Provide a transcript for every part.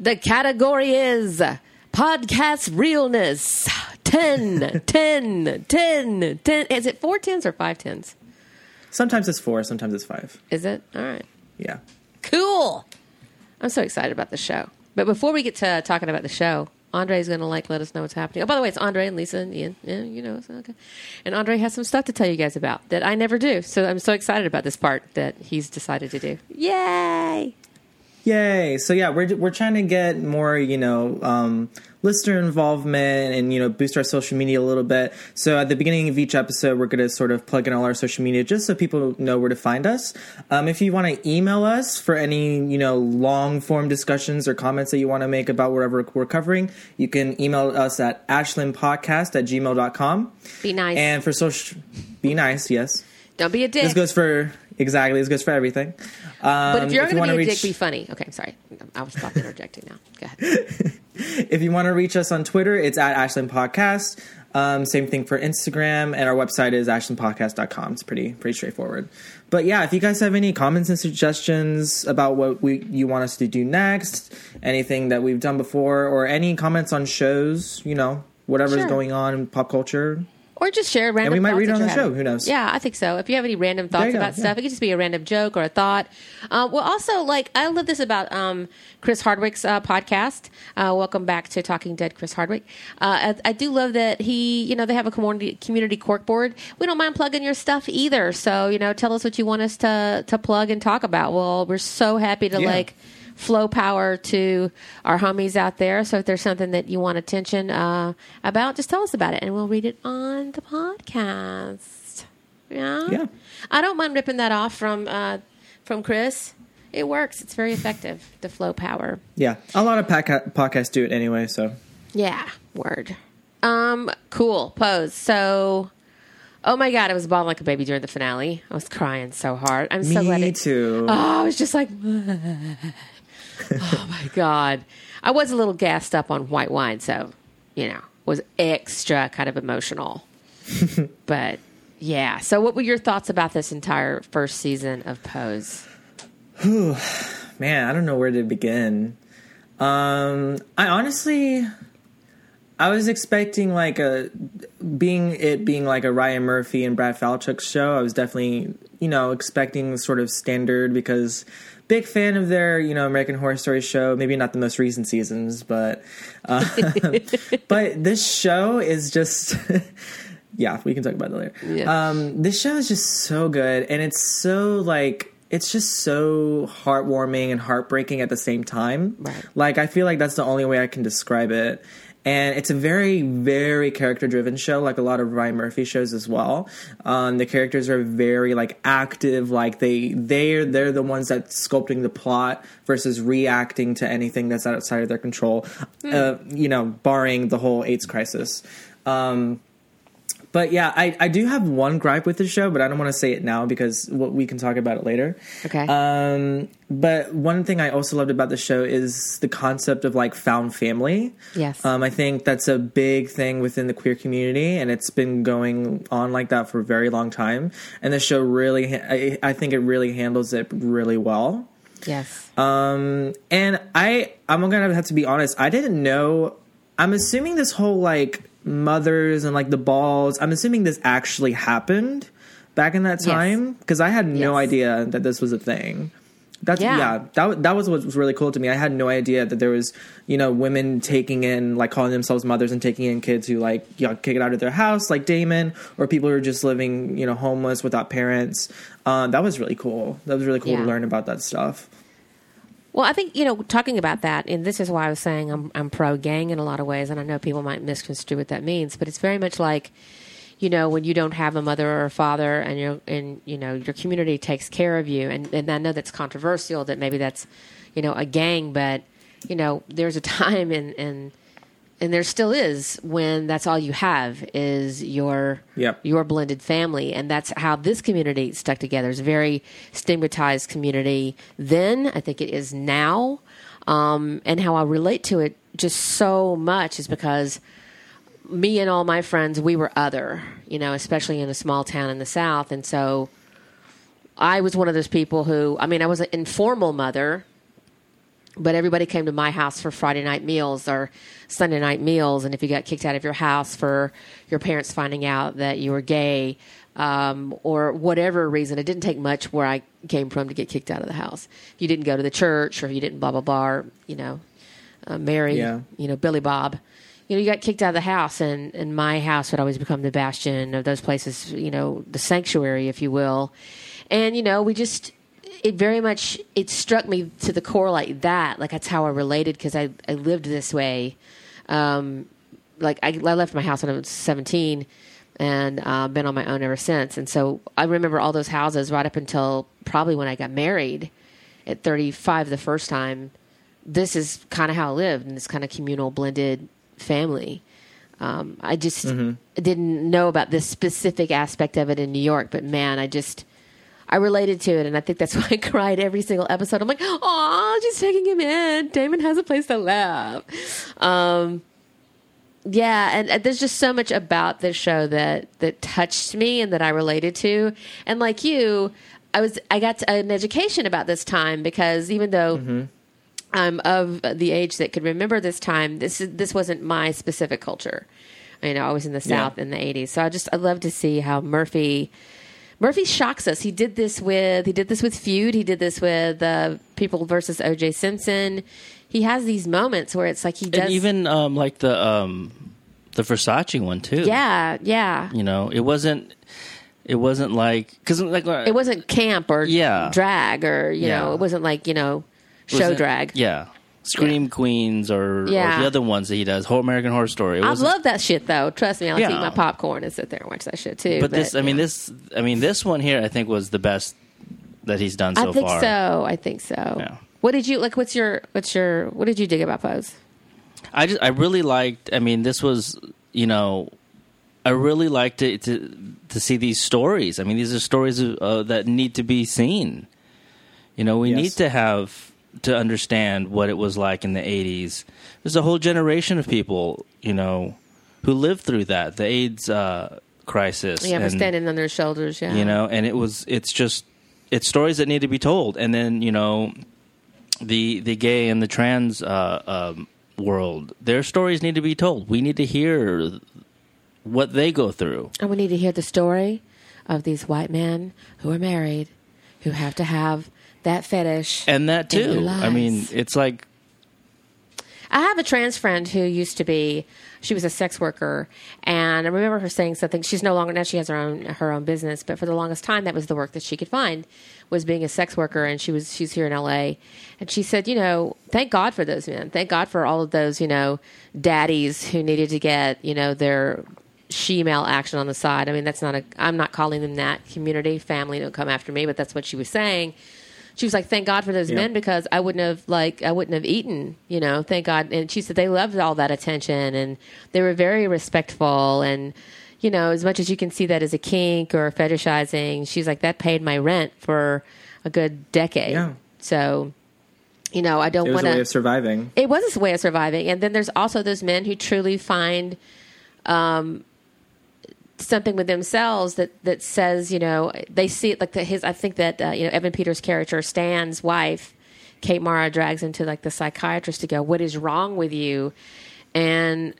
The category is podcast realness. 10, 10, 10, 10. Is it four tens or five tens? Sometimes it's four, sometimes it's five. Is it? All right. Yeah. Cool. I'm so excited about the show. But before we get to talking about the show, Andre's going to like let us know what's happening. Oh, by the way, it's Andre and Lisa and Ian. Yeah, you know, so okay. And Andre has some stuff to tell you guys about that I never do. So I'm so excited about this part that he's decided to do. Yay! Yay! So yeah, we're we're trying to get more, you know, um, listener involvement and you know boost our social media a little bit. So at the beginning of each episode, we're going to sort of plug in all our social media just so people know where to find us. Um, if you want to email us for any you know long form discussions or comments that you want to make about whatever we're covering, you can email us at ashlandpodcast at gmail.com. Be nice. And for social, be nice, yes. Don't be a dick. This goes for exactly. It's good for everything. Um, but if you're going to be a reach- dick, be funny. Okay, I'm sorry. I will stop interjecting now. Go ahead. If you want to reach us on Twitter, it's at Ashland Podcast. Um, same thing for Instagram, and our website is ashlandpodcast.com. It's pretty pretty straightforward. But yeah, if you guys have any comments and suggestions about what we you want us to do next, anything that we've done before, or any comments on shows, you know, whatever's Sure. going on in pop culture, Or just share random. And we might read it on the show. Who knows? Yeah, I think so. If you have any random thoughts go, about yeah. stuff, it could just be a random joke or a thought. Uh, well, also, like I love this about um, Chris Hardwick's uh, podcast. Uh, welcome back to Talking Dead, Chris Hardwick. Uh, I, I do love that he, you know, they have a community community cork board. We don't mind plugging your stuff either. So you know, tell us what you want us to to plug and talk about. Well, we're so happy to Yeah. like flow power to our homies out there. So if there's something that you want attention uh, about, just tell us about it, and we'll read it on the podcast. Yeah, Yeah. I don't mind ripping that off from uh, from Chris. It works. It's very effective. The flow power. yeah, a lot of podca- podcasts do it anyway. So Yeah, word. Um, cool pose. So. Oh my god, I was bawling like a baby during the finale. I was crying so hard. I'm so glad me too. Oh, I was just like, oh my god. I was a little gassed up on white wine, so you know, was extra kind of emotional. but yeah. So, what were your thoughts about this entire first season of Pose? Man, I don't know where to begin. Um, I honestly, I was expecting like a being it being like a Ryan Murphy and Brad Falchuk show. I was definitely you know expecting sort of standard because big fan of their you know American Horror Story show. Maybe not the most recent seasons, but uh, but this show is just. Yeah, we can talk about that later. Yeah. Um, this show is just so good, and it's so like it's just so heartwarming and heartbreaking at the same time. Right. Like I feel like that's the only way I can describe it. And it's a very, very character-driven show, like a lot of Ryan Murphy shows as well. Um, the characters are very like active, like they they're they're the ones that sculpting the plot versus reacting to anything that's outside of their control. Uh, you know, barring the whole AIDS crisis. Um, but yeah, I, I do have one gripe with the show, but I don't want to say it now because what we can talk about it later. Okay. Um, but one thing I also loved about the show is the concept of like found family. Yes. Um, I think that's a big thing within the queer community, and it's been going on like that for a very long time. And the show really, ha- I, I think it really handles it really well. yes. Um, and I, I'm gonna have to be honest. I didn't know. I'm assuming this whole like mothers and like the balls. I'm assuming this actually happened back in that time because I had no Yes. idea that this was a thing. That's Yeah. yeah. that that was what was really cool to me. I had no idea that there was you know women taking in like calling themselves mothers and taking in kids who like you know, kick it out of their house like Damon or people who are just living you know homeless without parents. Uh, that was really cool. That was really cool Yeah. to learn about that stuff. Well, I think you know, talking about that, and this is why I was saying I'm I'm pro gang in a lot of ways, and I know people might misconstrue what that means, but it's very much like, you know, when you don't have a mother or a father, and you and you know your community takes care of you, and and I know that's controversial, that maybe that's, you know, a gang, but you know, there's a time and and and there still is when that's all you have is your Yep. your blended family. And that's how this community stuck together. It's a very stigmatized community then. I think it is now. Um, and how i relate to it just so much is because me and all my friends we were other you know especially in a small town in the south. And so i was one of those people who i mean i was an informal mother but everybody came to my house for Friday night meals or Sunday night meals. And if you got kicked out of your house for your parents finding out that you were gay um, or whatever reason, it didn't take much where I came from to get kicked out of the house. If you didn't go to the church or if you didn't blah, blah, blah, or, you know, uh, marry, Yeah. you know, Billy Bob. You know, you got kicked out of the house, and, and my house would always become the bastion of those places, you know, the sanctuary, if you will. And, you know, we just, it very much it struck me to the core like that like that's how i related because I, I lived this way. Um, like I, I left my house when i was 17 and uh, been on my own ever since. And so i remember all those houses right up until probably when i got married at 35 the first time. This is kind of how i lived in this kind of communal blended family. Um, i just didn't know about this specific aspect of it in new york but man i just I related to it, and I think that's why I cried every single episode. I'm like, "Oh, she's taking him in. Damon has a place to live." Um, yeah, and, and there's just so much about this show that that touched me and that I related to. And like you, I was I got an education about this time because even though I'm of the age that could remember this time, this this wasn't my specific culture. You know, I was in the Yeah. South in the '80s, so I just I love to see how Murphy. Murphy shocks us. He did this with he did this with Feud. He did this with uh, People versus O.J. Simpson. He has these moments where it's like he does. and even um, like the um, the Versace one too. yeah, yeah. you know, it wasn't. It wasn't like because like uh, It wasn't camp or Yeah. drag or you know it wasn't like you know show drag. Yeah, Scream Queens or, or the other ones that he does. Whole American Horror Story. I love that shit though. Trust me, I'll Yeah. eat my popcorn and sit there and watch that shit too. But this, I mean, this, I mean, this one here, I think was the best that he's done so far. I think far. so. I think so. Yeah. What did you like? What's your what's your what did you dig about Pose? I just, I really liked. I mean, this was, you know, I really liked it to to see these stories. I mean, these are stories uh, that need to be seen. You know, we Yes. need to have to understand what it was like in the '80s. There's a whole generation of people, you know, who lived through that, the AIDS uh, crisis. Yeah, we're and- standing on their shoulders. Yeah, you know and it was it's just it's stories that need to be told and then you know the the gay and the trans uh, um, world their stories need to be told we need to hear what they go through and we need to hear the story of these white men who are married who have to have that fetish. and that too. I mean it's like I have a trans friend who used to be she was a sex worker and I remember her saying something. She's no longer now she has her own her own business but for the longest time that was the work that she could find was being a sex worker and she was she's here in LA and she said you know thank God for those men. Thank God for all of those you know daddies who needed to get you know their she-male action on the side. I mean that's not a I'm not calling them that. Community family don't come after me but that's what she was saying she was like, "Thank God for those Yeah. men because I wouldn't have like I wouldn't have eaten, you know. Thank God." And she said they loved all that attention and they were very respectful and you know, as much as you can see that as a kink or fetishizing, she's like that paid my rent for a good decade. Yeah. So, you know, I don't want to. It was a way of surviving. it was a way of surviving. And then there's also those men who truly find um, something with themselves that, that says, you know, they see it like the, his. I think that uh, you know Evan Peters' character Stan's wife, Kate Mara, drags him to like the psychiatrist to go, "What is wrong with you?" And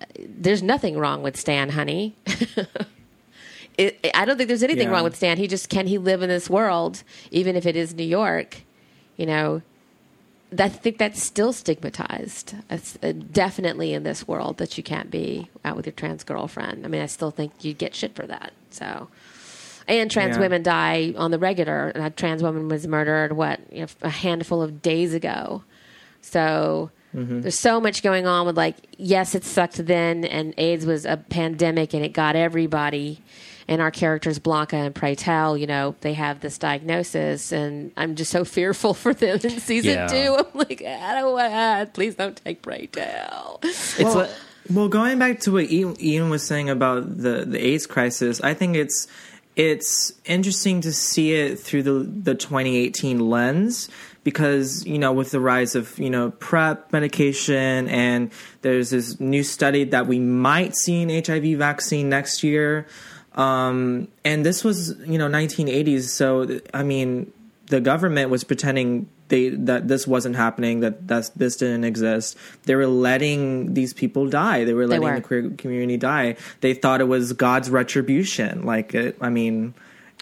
uh, there's nothing wrong with Stan, honey. it, I don't think there's anything Yeah. wrong with Stan. He just can he live in this world, even if it is New York. You know, I think that's still stigmatized. It's uh, definitely in this world that you can't be out with your trans girlfriend. I mean, I still think you'd get shit for that. So, and trans Yeah. women die on the regular. A trans woman was murdered what you know, a handful of days ago. So Mm-hmm. there's so much going on with like, yes, it sucked then, and AIDS was a pandemic, and it got everybody. And our characters, Blanca and Pray Tell, you know, they have this diagnosis, and I'm just so fearful for them in season Yeah. two. I'm like, I don't want, please don't take Pray Tell. it's well, like well, going back to what Ian, Ian was saying about the the AIDS crisis, I think it's it's interesting to see it through the the 2018 lens because you know with the rise of you know PrEP medication and there's this new study that we might see an HIV vaccine next year. Um, and this was, you know, 1980s. So, I mean, the government was pretending they that this wasn't happening, that that's, this didn't exist. They were letting these people die. They were letting were. the queer community die. They thought it was God's retribution. Like, it, I mean,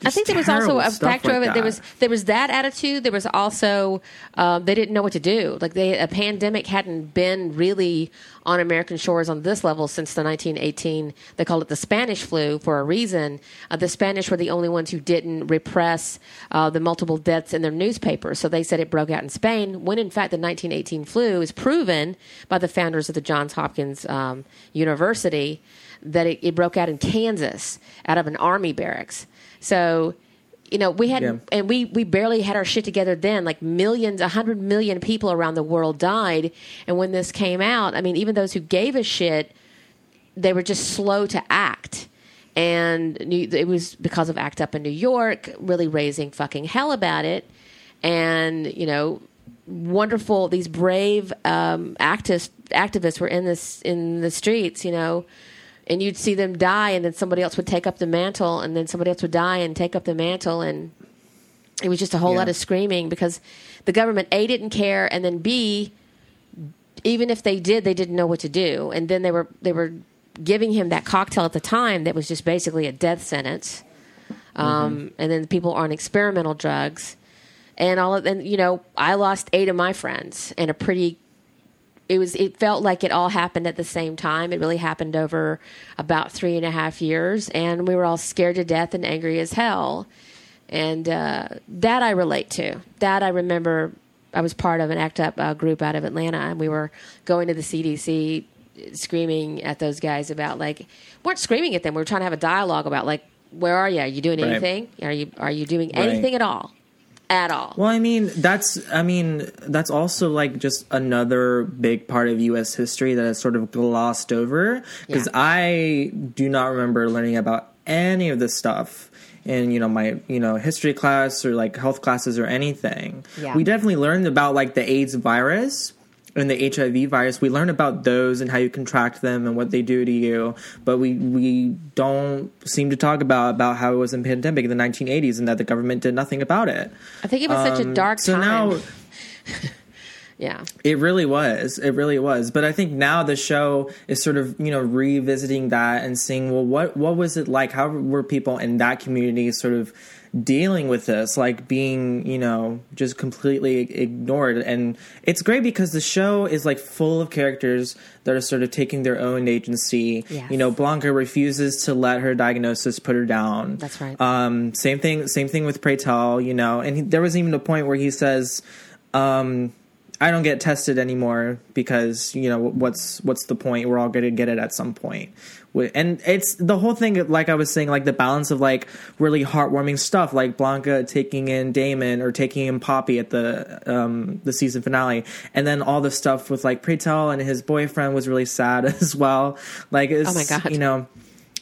I think there was also a factor like of it. There was there was that attitude. There was also um, they didn't know what to do. Like they a pandemic hadn't been really on American shores on this level since the 1918. They called it the Spanish flu for a reason. Uh, the Spanish were the only ones who didn't repress uh, the multiple deaths in their newspapers. So they said it broke out in Spain. When in fact the 1918 flu is proven by the founders of the Johns Hopkins um, University that it, it broke out in Kansas out of an army barracks. So, you know, we had, Yeah. and we, we barely had our shit together then. Like millions, a hundred million people around the world died. And when this came out, I mean, even those who gave a shit, they were just slow to act. And it was because of ACT UP in New York, really raising fucking hell about it. And, you know, wonderful, these brave um, activists, activists were in this in the streets, you know, and you'd see them die, and then somebody else would take up the mantle, and then somebody else would die and take up the mantle, and it was just a whole Yeah. lot of screaming because the government a didn't care, and then b even if they did, they didn't know what to do, and then they were they were giving him that cocktail at the time that was just basically a death sentence, um, and then people are on experimental drugs, and all of and you know I lost eight of my friends in a pretty it was it felt like it all happened at the same time. It really happened over about three and a half years, and we were all scared to death and angry as hell. And uh, that I relate to. That I remember. I was part of an ACT UP uh, group out of Atlanta, and we were going to the CDC, screaming at those guys about like weren't screaming at them. We were trying to have a dialogue about like where are you? Are you doing Right. anything? Are you are you doing Right. anything at all? At all? Well, I mean, that's I mean, that's also like just another big part of US history that is sort of glossed over because Yeah. I do not remember learning about any of this stuff in, you know, my, you know, history class or like health classes or anything. Yeah. We definitely learned about like the AIDS virus and the HIV virus. We learn about those and how you contract them and what they do to you, but we we don't seem to talk about about how it was in pandemic in the 1980s and that the government did nothing about it. I think it was such a Um, dark so time. now yeah. it really was it really was but i think now the show is sort of you know revisiting that and seeing well what what was it like how were people in that community sort of dealing with this like being you know just completely ignored and it's great because the show is like full of characters that are sort of taking their own agency Yes. you know blanca refuses to let her diagnosis put her down That's right. um same thing same thing with pray you know and he, there was even a point where he says um I don't get tested anymore because you know what's what's the point? We're all going to get it at some point, and it's the whole thing. Like I was saying, like the balance of like really heartwarming stuff, like Blanca taking in Damon or taking in Papi at the um, the season finale, and then all the stuff with like Pray Tell and his boyfriend was really sad as well. Like, it's, Oh my God. you know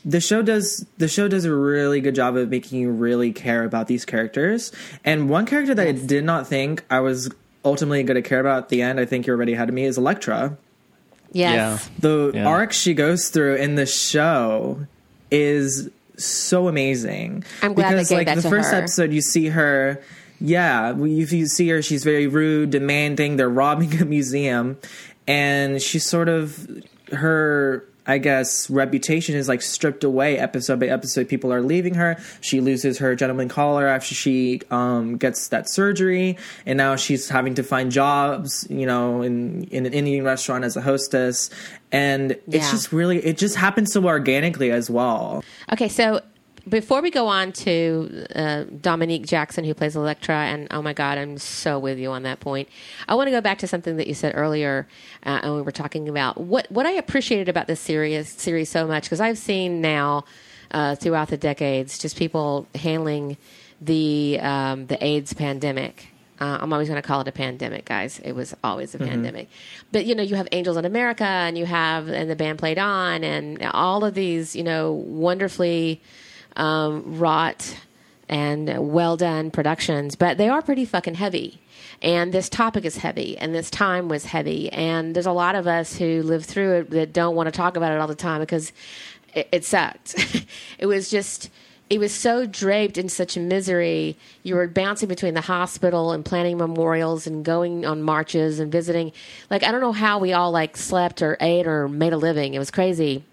the show does the show does a really good job of making you really care about these characters. And one character that I did not think I was ultimately going to care about at the end, I think you're already ahead of me, is Elektra. Yes. The Yeah. arc she goes through in the show is so amazing. I'm glad they because gave like that the to first her. episode, you see her. Yeah, if you see her, she's very rude, demanding. They're robbing a museum, and she's sort of her. I guess reputation is like stripped away episode by episode. People are leaving her. She loses her gentleman caller after she um, gets that surgery, and now she's having to find jobs. You know, in in an Indian restaurant as a hostess, and it's just really it just happens so organically as well. Okay, so before we go on to uh, Dominique Jackson, who plays Elektra, and oh my God, I'm so with you on that point. I want to go back to something that you said earlier, uh, and we were talking about what what I appreciated about this series series so much because I've seen now uh, throughout the decades just people handling the um, the AIDS pandemic. Uh, I'm always going to call it a pandemic, guys. It was always a pandemic. But you know, you have Angels in America, and you have and the band played on, and all of these, you know, wonderfully um, wrought and well done productions. But they are pretty fucking heavy, and this topic is heavy, and this time was heavy, and there's a lot of us who live through it that don't want to talk about it all the time because it, it sucked. it was just it was so draped in such misery. You were bouncing between the hospital and planning memorials and going on marches and visiting. Like I don't know how we all like slept or ate or made a living. It was crazy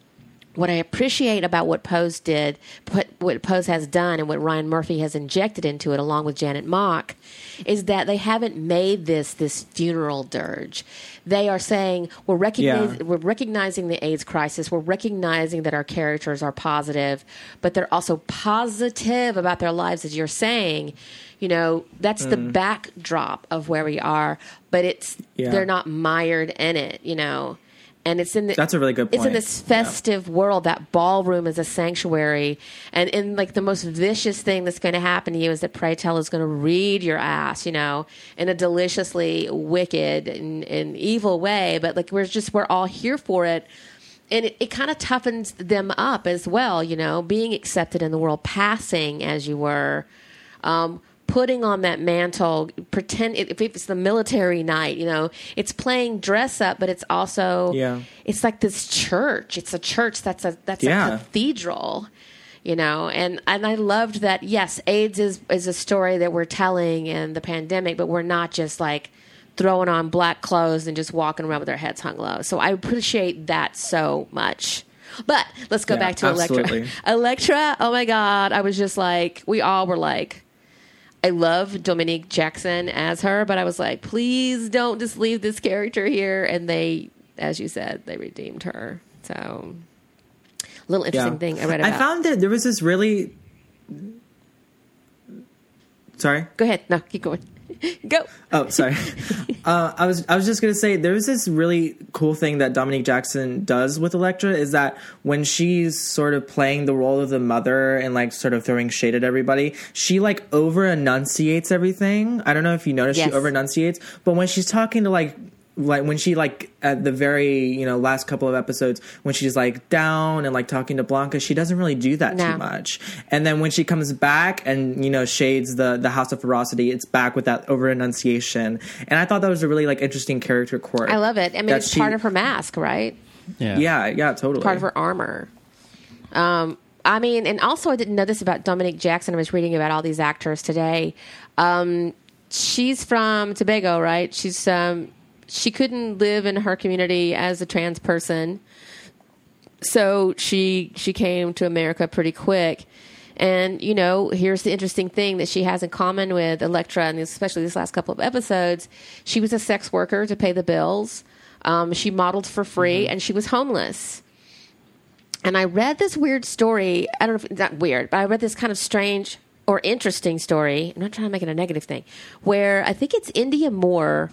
what I appreciate about what Pose did, what, what Pose has done, and what Ryan Murphy has injected into it, along with Janet Mock, is that they haven't made this this funeral dirge. They are saying we're recognizing Yeah. we're recognizing the AIDS crisis. We're recognizing that our characters are positive, but they're also positive about their lives, as you're saying. You know, that's the mm. backdrop of where we are, but it's Yeah. they're not mired in it. You know. And it's in the, That's a really good It's in this festive world. That ballroom is a sanctuary, and in like the most vicious thing that's going to happen to you is that Pray Tell is going to read your ass, you know, in a deliciously wicked and, and evil way. But like we're just we're all here for it, and it, it kind of toughens them up as well, you know, being accepted in the world, passing as you were. Um, putting on that mantle pretend if it's the military night you know it's playing dress up but it's also Yeah. it's like this church it's a church that's a that's Yeah. a cathedral you know and and i loved that yes aids is is a story that we're telling in the pandemic but we're not just like throwing on black clothes and just walking around with our heads hung low so i appreciate that so much but let's go Yeah, back to elektra absolutely. elektra oh my god i was just like we all were like I love Dominique Jackson as her, but I was like, please don't just leave this character here. And they, as you said, they redeemed her. So, a little interesting thing I read about. I found that there was this really. Sorry. Go ahead. No, keep going. Go. Oh, sorry. uh, I was I was just gonna say there was this really cool thing that Dominique Jackson does with Elektra is that when she's sort of playing the role of the mother and like sort of throwing shade at everybody, she like over enunciates everything. I don't know if you noticed Yes. she over enunciates, but when she's talking to like like when she like at the very you know last couple of episodes when she's like down and like talking to Blanca, she doesn't really do that No. too much. And then when she comes back and you know shades the the House of Ferocity, it's back with that over enunciation. And I thought that was a really like interesting character quirk. I love it. I mean, that it's she- part of her mask, right? Yeah. Yeah, yeah, totally. Part of her armor. Um, I mean, and also I didn't know this about Dominique Jackson. I was reading about all these actors today. Um, she's from Tobago, right? She's um, she couldn't live in her community as a trans person, so she she came to America pretty quick. And you know, here's the interesting thing that she has in common with Elektra, and especially this last couple of episodes. She was a sex worker to pay the bills. Um, she modeled for free, and she was homeless. And I read this weird story. I don't know if it's not weird, but I read this kind of strange or interesting story. I'm not trying to make it a negative thing. Where I think it's Indya Moore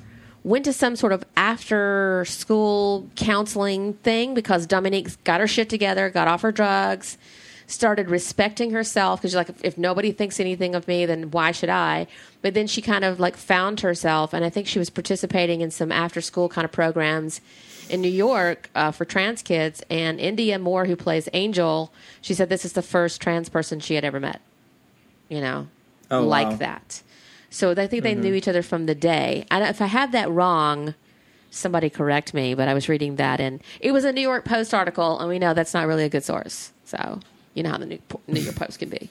went to some sort of after school counseling thing because Dominique got her shit together, got off her drugs, started respecting herself because she's like if, if nobody thinks anything of me, then why should I? But then she kind of like found herself, and I think she was participating in some after school kind of programs in New York uh, for trans kids. And Indya Moore, who plays Angel, she said this is the first trans person she had ever met. You know, Oh, like wow. that. So I think they knew each other from the day. I don't, if I have that wrong, somebody correct me. But I was reading that, and it was a New York Post article, and we know that's not really a good source. So you know how the New, New York Post can be.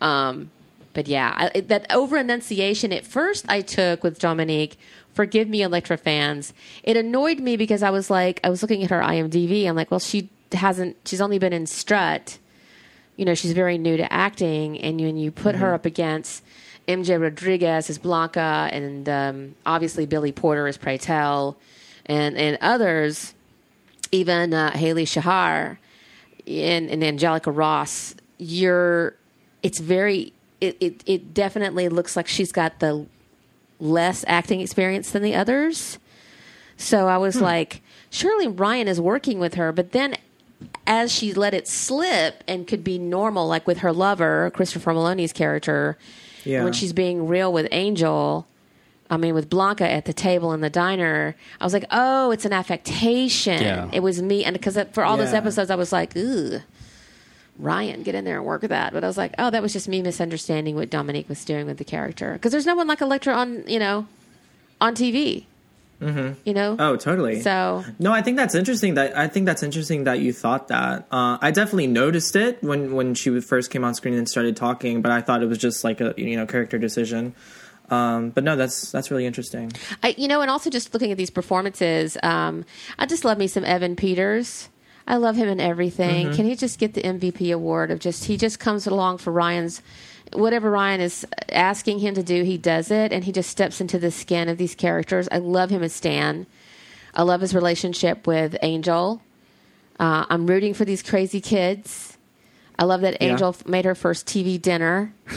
Um, but yeah, I, that over enunciation at first I took with Dominique. Forgive me, Elektra fans. It annoyed me because I was like, I was looking at her IMDb. I'm like, well, she hasn't. She's only been in Strut. You know, she's very new to acting, and when you put her up against MJ Rodriguez is Blanca, and um, obviously Billy Porter is Pray Tell, and and others, even uh, Hailie Sahar and, and Angelica Ross, you're it's very it, it it definitely looks like she's got the less acting experience than the others. So I was like, surely Ryan is working with her, but then as she let it slip and could be normal, like with her lover, Christopher Meloni's character, Yeah. when she's being real with Angel, I mean, with Blanca at the table in the diner, I was like, oh, it's an affectation. Yeah. It was me. And because for all those episodes, I was like, ooh, Ryan, get in there and work with that. But I was like, oh, that was just me misunderstanding what Dominique was doing with the character. Because there's no one like Elektra on, you know, on TV. You know. Oh, totally. So No, I think that's interesting. That I think that's interesting that you thought that. Uh, I definitely noticed it when when she first came on screen and started talking, but I thought it was just like a you know character decision. Um, but no, that's that's really interesting. I, you know, and also just looking at these performances, um, I just love me some Evan Peters. I love him in everything. Can he just get the MVP award of just he just comes along for Ryan's whatever Ryan is asking him to do, he does it, and he just steps into the skin of these characters. I love him as Stan. I love his relationship with Angel. Uh, I'm rooting for these crazy kids. I love that Angel f- made her first TV dinner.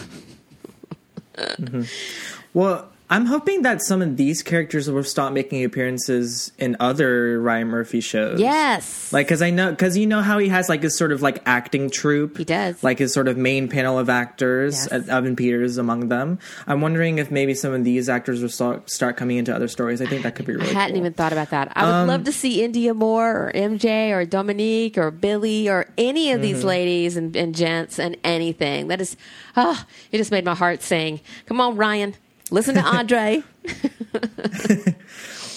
Well, I'm hoping that some of these characters will stop making appearances in other Ryan Murphy shows. Yes, Like, cause I know, cause you know how he has like his sort of like acting troupe. He does. Like his sort of main panel of actors, Yes. uh, Evan Peters among them. I'm wondering if maybe some of these actors will start, start coming into other stories. I think that could be really I hadn't cool. even thought about that. I would Um, love to see Indya Moore or MJ or Dominique or Billy or any of Mm-hmm. these ladies and, and gents and anything. That is, oh, it just made my heart sing. Come on, Ryan. Listen to Andre.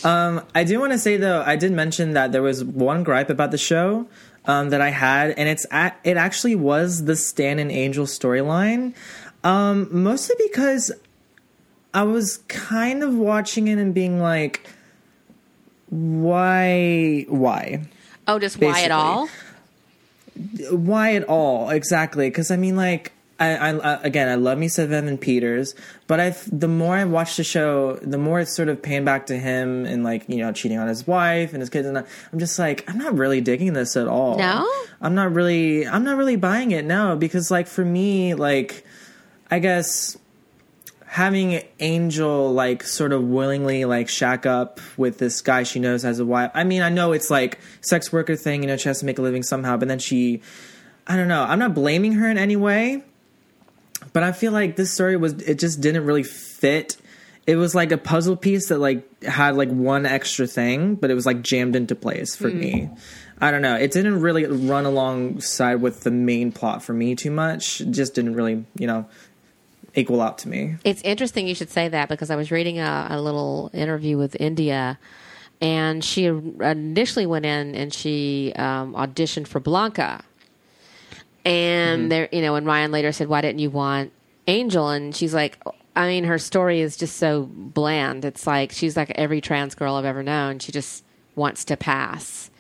I do want to say though, I did mention that there was one gripe about the show um, that I had, and it's at, it actually was the Stan and Angel storyline, um, mostly because I was kind of watching it and being like, why, why? oh, just why Basically. at all? why at all exactly because i mean like I, I I- again i love me some evan peters but i the more i watch the show the more it's sort of paying back to him and like you know cheating on his wife and his kids and i'm just like i'm not really digging this at all No? i'm not really i'm not really buying it no because like for me like i guess having Angel like sort of willingly like shack up with this guy she knows as a wife. I mean, I know it's like sex worker thing, you know, she has to make a living somehow, but then she I don't know. I'm not blaming her in any way, but I feel like this story was it just didn't really fit. It was like a puzzle piece that like had like one extra thing, but it was like jammed into place for me. I don't know. It didn't really run alongside with the main plot for me too much. It just didn't really, you know, equal out to me. It's interesting you should say that because I was reading a, a little interview with Indya, and she initially went in and she um, auditioned for Blanca, and mm-hmm. there, you know, and Ryan later said, "Why didn't you want Angel?" And she's like, "I mean, her story is just so bland. It's like she's like every trans girl I've ever known. She just wants to pass."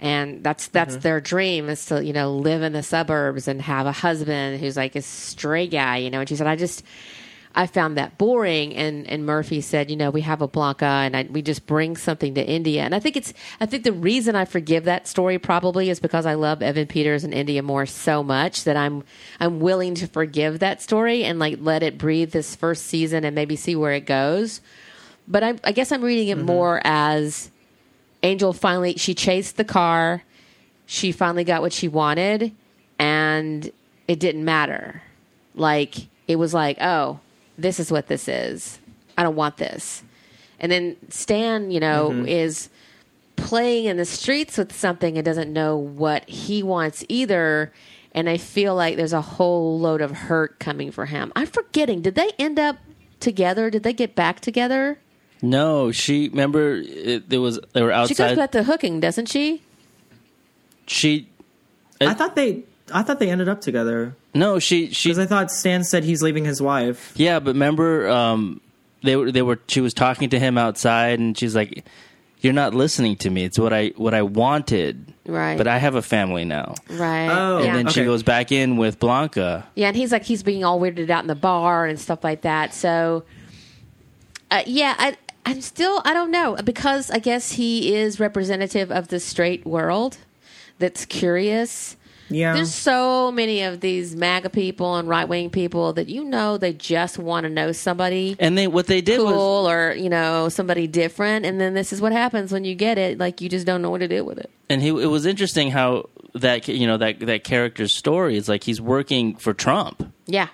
and that's that's mm-hmm. their dream is to you know live in the suburbs and have a husband who's like a stray guy you know and she said i just i found that boring and and murphy said you know we have a blanca and I, we just bring something to indya and i think it's i think the reason i forgive that story probably is because i love evan peters and indya moore so much that i'm i'm willing to forgive that story and like let it breathe this first season and maybe see where it goes but i, I guess i'm reading it mm-hmm. more as Angel finally she chased the car. She finally got what she wanted and it didn't matter. Like it was like, "Oh, this is what this is. I don't want this." And then Stan, you know, mm-hmm. is playing in the streets with something and doesn't know what he wants either. And I feel like there's a whole load of hurt coming for him. I'm forgetting. Did they end up together? Did they get back together? No, she remember it, there was they were outside. She goes outside. back to hooking, doesn't she? She I thought they I thought they ended up together no, she she because I thought Stan said he's leaving his wife. yeah, but remember um, they were they were she was talking to him outside, and she's like, "You're not listening to me. It's what I what I wanted, Right. but I have a family now." Right. Oh. yeah. And then she goes back in with Blanca. yeah, and he's like he's being all weirded out in the bar and stuff like that. So, uh, yeah, I I'm still I don't know because I guess he is representative of the straight world that's curious. Yeah. There's so many of these MAGA people and right wing people that you know they just want to know somebody And they what they did was cool or you know somebody different, and then this is what happens when you get it. Like you just don't know what to do with it. and he it was interesting how that you know that that character's story is like he's working for Trump Yeah.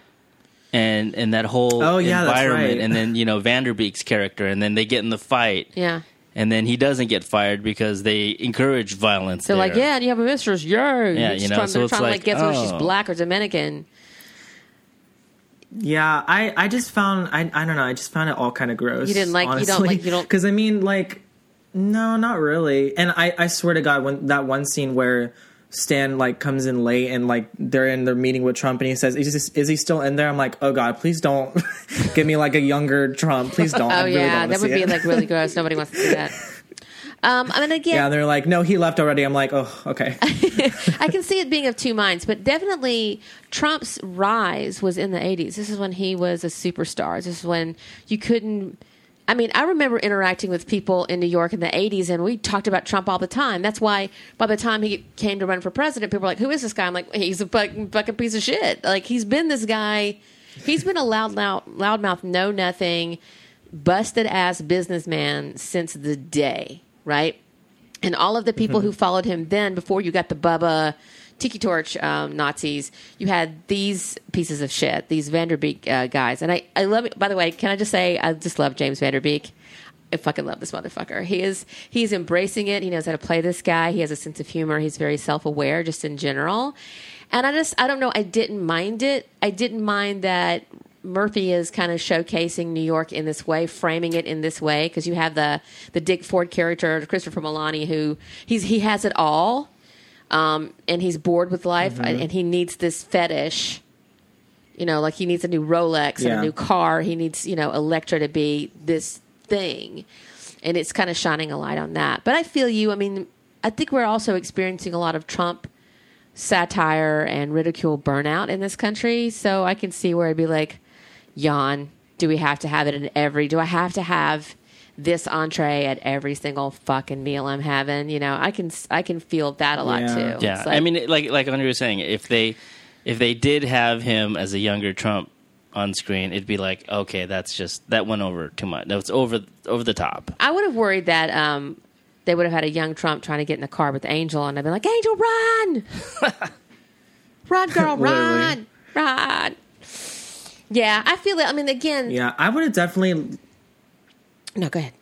and and that whole Oh, yeah, environment right. and then you know Van Der Beek's character and then they get in the fight Yeah. And then he doesn't get fired because they encourage violence. They're there. like, yeah, and you have a mistress, yay! Yeah, You're you know, trying, so they're it's trying to like, like guess whether she's oh. black or Dominican. Yeah, I I just found I I don't know I just found it all kind of gross. You didn't like- you don't like- you don't- because I mean like No, not really. And I, I swear to God, when that one scene where Stan like comes in late and like they're in their meeting with Trump and he says, "Is, this, is he still in there?" I'm like, "Oh God, please don't give me like a younger Trump, please don't." Oh really don't yeah, that would be it. like really gross. Nobody wants to see that. Um, I mean, again, yeah. They're like, "No, he left already." I'm like, "Oh, okay." I can see it being of two minds, but definitely Trump's rise was in the 80s. This is when he was a superstar. This is when you couldn't. I mean, I remember interacting with people in New York in the 80s, and we talked about Trump all the time. That's why by the time he came to run for president, people were like, Who is this guy? I'm like, He's a fucking, fucking piece of shit. Like, he's been this guy. He's been a loud, loud, loudmouth, know nothing, busted ass businessman since the day, right? and all of the people who mm-hmm. followed him then before you got the Bubba Tiki Torch um, Nazis, you had these pieces of shit, these Van Der Beek uh, guys. And I, I love. By the way, can I just say, I just love James Van Der Beek. I fucking love this motherfucker. He is he's embracing it. He knows how to play this guy. He has a sense of humor. He's very self aware, just in general. And I just I don't know. I didn't mind it. I didn't mind that Murphy is kind of showcasing New York in this way, framing it in this way, because you have the the Dick Ford character, Christopher Meloni, who he's he has it all, um, and he's bored with life, and he needs this fetish. You know, like he needs a new Rolex and Yeah. a new car. He needs you know Elektra to be this thing, and it's kind of shining a light on that. But I feel you. I mean, I think we're also experiencing a lot of Trump satire and ridicule burnout in this country. So I can see where I'd be like, yawn. Do we have to have it in every? Do I have to have this entree at every single fucking meal I'm having? You know, I can I can feel that a lot Yeah. too. Yeah, like- I mean, like like Andre was saying, if they if they did have him as a younger Trump on screen, it'd be like, okay, that's just that went over too much. That was over over the top. I would have worried that um, they would have had a young Trump trying to get in the car with Angel, and I'd be like, Angel, run, run, girl, run, run. Yeah, I feel it. I mean, again, yeah, I would have definitely. No, go ahead.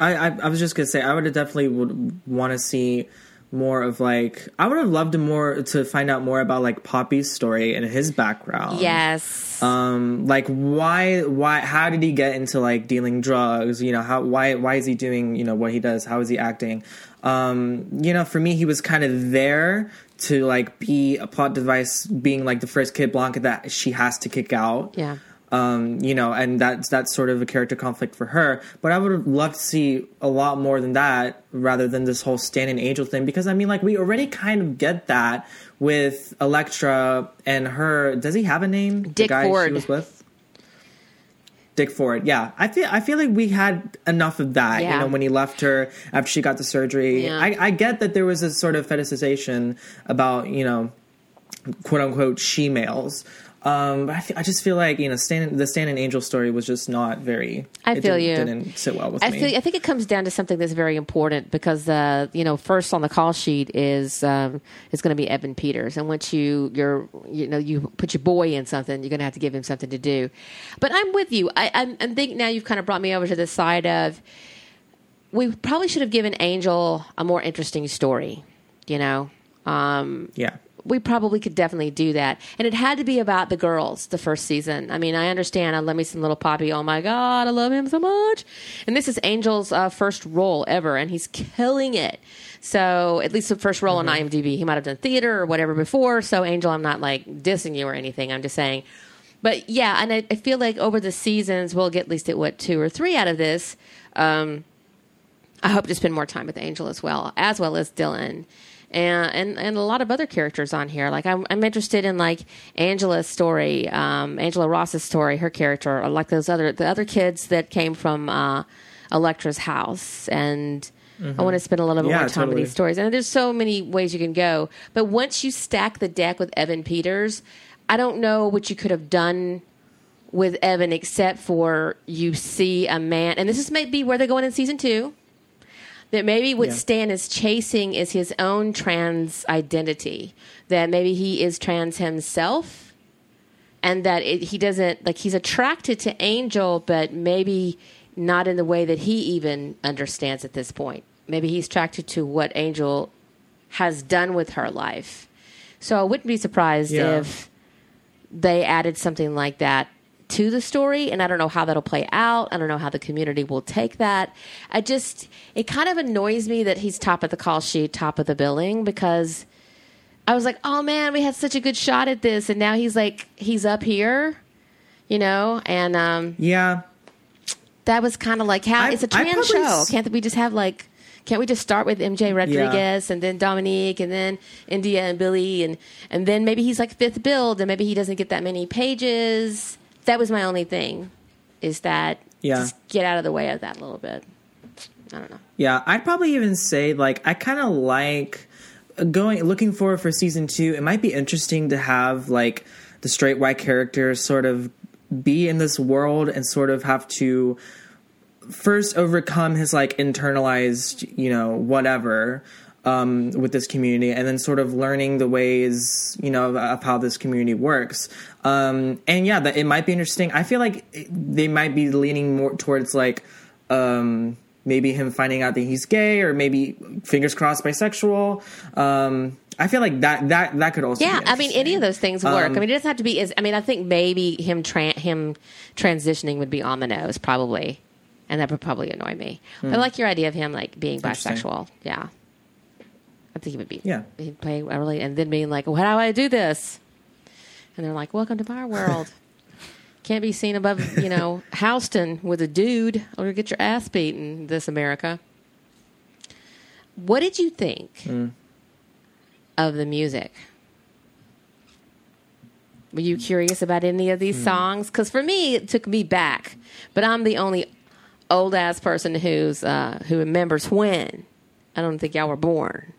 I, I I was just gonna say I would have definitely would want to see more of like I would have loved to more to find out more about like Papi's story and his background. Yes. um like why why how did he get into like dealing drugs you know how why why is he doing you know what he does how is he acting um you know for me he was kind of there to like be a plot device being like the first kid blanca that she has to kick out yeah. Um, you know, and that's that's sort of a character conflict for her. But I would have loved to see a lot more than that, rather than this whole Stan and Angel thing. Because I mean, like we already kind of get that with Elektra and her. Does he have a name? the Dick guy Ford. She was with. Dick Ford, yeah. I feel I feel like we had enough of that. Yeah. You know, when he left her after she got the surgery. Yeah. I, I get that there was a sort of fetishization about you know quote unquote she males. Um, but I, fe- I just feel like you know, Stan, the Stan and Angel story was just not very. I feel didn't, you. Didn't sit well with I me. think I think it comes down to something that's very important because uh, you know first on the call sheet is um, is going to be Evan Peters, and once you you're you know you put your boy in something, you're going to have to give him something to do. But I'm with you. I I'm, I think now you've kind of brought me over to the side of we probably should have given Angel a more interesting story. You know, um, yeah, we probably could definitely do that. And it had to be about the girls the first season. I mean, I understand. I love me some little Papi. Oh my God, I love him so much. And this is Angel's uh, first role ever, and he's killing it. So, at least the first role on IMDb. He might have done theater or whatever before. So, Angel, I'm not like dissing you or anything. I'm just saying. But yeah, and I, I feel like over the seasons, we'll get at least at what, two or three out of this. Um, I hope to spend more time with Angel as well, as well as Dylan. And, and and a lot of other characters on here. Like I'm, I'm interested in like Angela's story, um, Angela Ross's story, her character, or like those other the other kids that came from uh, Elektra's house. And I want to spend a little bit Yeah, more time with these stories. And there's so many ways you can go. But once you stack the deck with Evan Peters, I don't know what you could have done with Evan except for you see a man, and this is maybe where they're going in season two. That maybe what Yeah. Stan is chasing is his own trans identity. That maybe he is trans himself, and that it, he doesn't like he's attracted to Angel, but maybe not in the way that he even understands at this point. Maybe he's attracted to what Angel has done with her life. So I wouldn't be surprised Yeah. if they added something like that to the story, and I don't know how that'll play out. I don't know how the community will take that. I just, it kind of annoys me that he's top of the call sheet, top of the billing, because I was like, oh man, we had such a good shot at this, and now he's like, he's up here, you know, and um, Yeah. that was kind of like how I- it's a trans show. s- Can't we just have like? Can't we just start with MJ Rodriguez and then Dominique and then Indya and Billy and and then maybe he's like fifth build and maybe he doesn't get that many pages. That was my only thing, is that Yeah. just get out of the way of that a little bit. I don't know. Yeah, I'd probably even say like I kind of like going looking forward for season 2. It might be interesting to have like the straight white characters sort of be in this world and sort of have to first overcome his like internalized, you know, whatever um, with this community, and then sort of learning the ways, you know, of, of how this community works. Um, and yeah, that it might be interesting. I feel like they might be leaning more towards like um, maybe him finding out that he's gay, or maybe fingers crossed bisexual. Um, I feel like that that that could also Yeah, I mean, any of those things work. Um, I mean, it doesn't have to be as. I mean, I think maybe him tran him transitioning would be on the nose, probably, and that would probably annoy me. But I like your idea of him like being Hmm. Bisexual. Yeah, I think he would be. Yeah. he'd play really, and then being like, "Well, how do I do this?" And they're like, "Welcome to my world." Can't be seen above, you know, Houston with a dude, or get your ass beaten. This America. What did you think Hmm. of the music? Were you curious about any of these Hmm. songs? Because for me, it took me back. But I'm the only old ass person who's uh, who remembers when. I don't think y'all were born,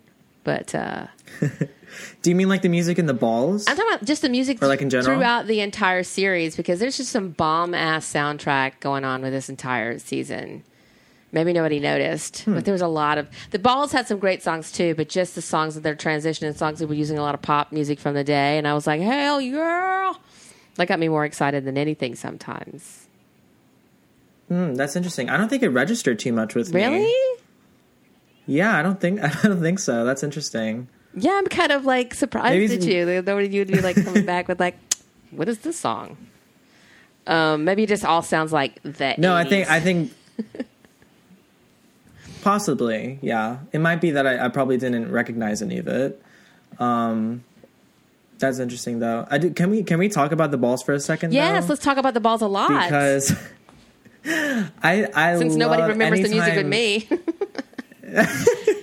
but uh, Do you mean like the music in the balls? I'm talking about just the music Or, like, in general? throughout the entire series because there's just some bomb ass soundtrack going on with this entire season. Maybe nobody noticed, Hmm. but there was a lot of the balls had some great songs too, but just the songs that they're transitioning songs that were using a lot of pop music from the day, and I was like, hell yeah, that got me more excited than anything sometimes. Hmm, that's interesting. I don't think it registered too much with me. Really? Yeah, I don't think I don't think so. That's interesting. Yeah, I'm kind of like surprised at you. That you'd be like coming back with like, what is this song? Um, maybe it just all sounds like that. No, I think I think possibly, yeah. It might be that I, I probably didn't recognize any of it. Um, that's interesting though. I do, can we can we talk about the balls for a second? Yes, though? let's talk about the balls a lot. because I I since nobody remembers the music with me.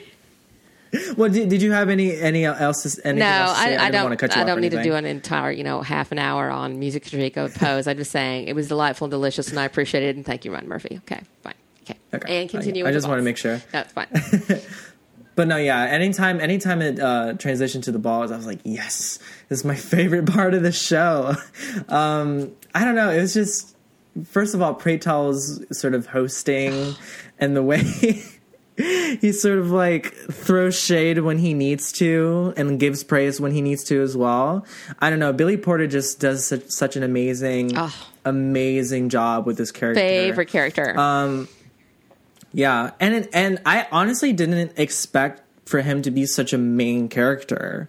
Well, did, did you have any any else? Anything no, else to say? I, I didn't don't. want to cut you I don't need to do an entire, you know, half an hour on music of Pose. I'm just saying it was delightful and delicious, and I appreciate it. And thank you, Ryan Murphy. Okay, fine. Okay, Okay. and continue. I with just want to make sure. That's fine. But no, yeah. Anytime, anytime it uh, transitioned to the balls, I was like, yes, this is my favorite part of the show. Um, I don't know. It was just first of all, Pray Tell's sort of hosting and the way he sort of like throws shade when he needs to and gives praise when he needs to as well. I don't know. Billy Porter just does such, such an amazing, Oh. amazing job with this character. Favorite character. Um, Yeah, and and I honestly didn't expect for him to be such a main character.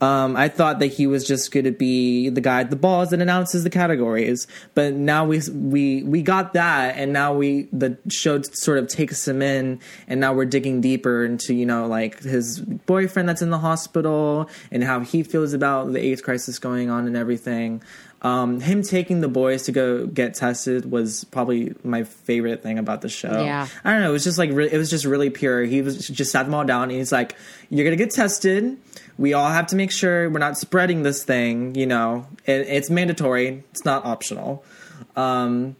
Um, I thought that he was just going to be the guy at the balls that announces the categories, but now we we we got that, and now we the show sort of takes him in, and now we're digging deeper into you know like his boyfriend that's in the hospital and how he feels about the AIDS crisis going on and everything. Um, him taking the boys to go get tested was probably my favorite thing about the show. Yeah. I don't know. It was just like re- it was just really pure. He was just sat them all down and he's like, "You're gonna get tested. We all have to make sure we're not spreading this thing. You know, it, it's mandatory. It's not optional." Um,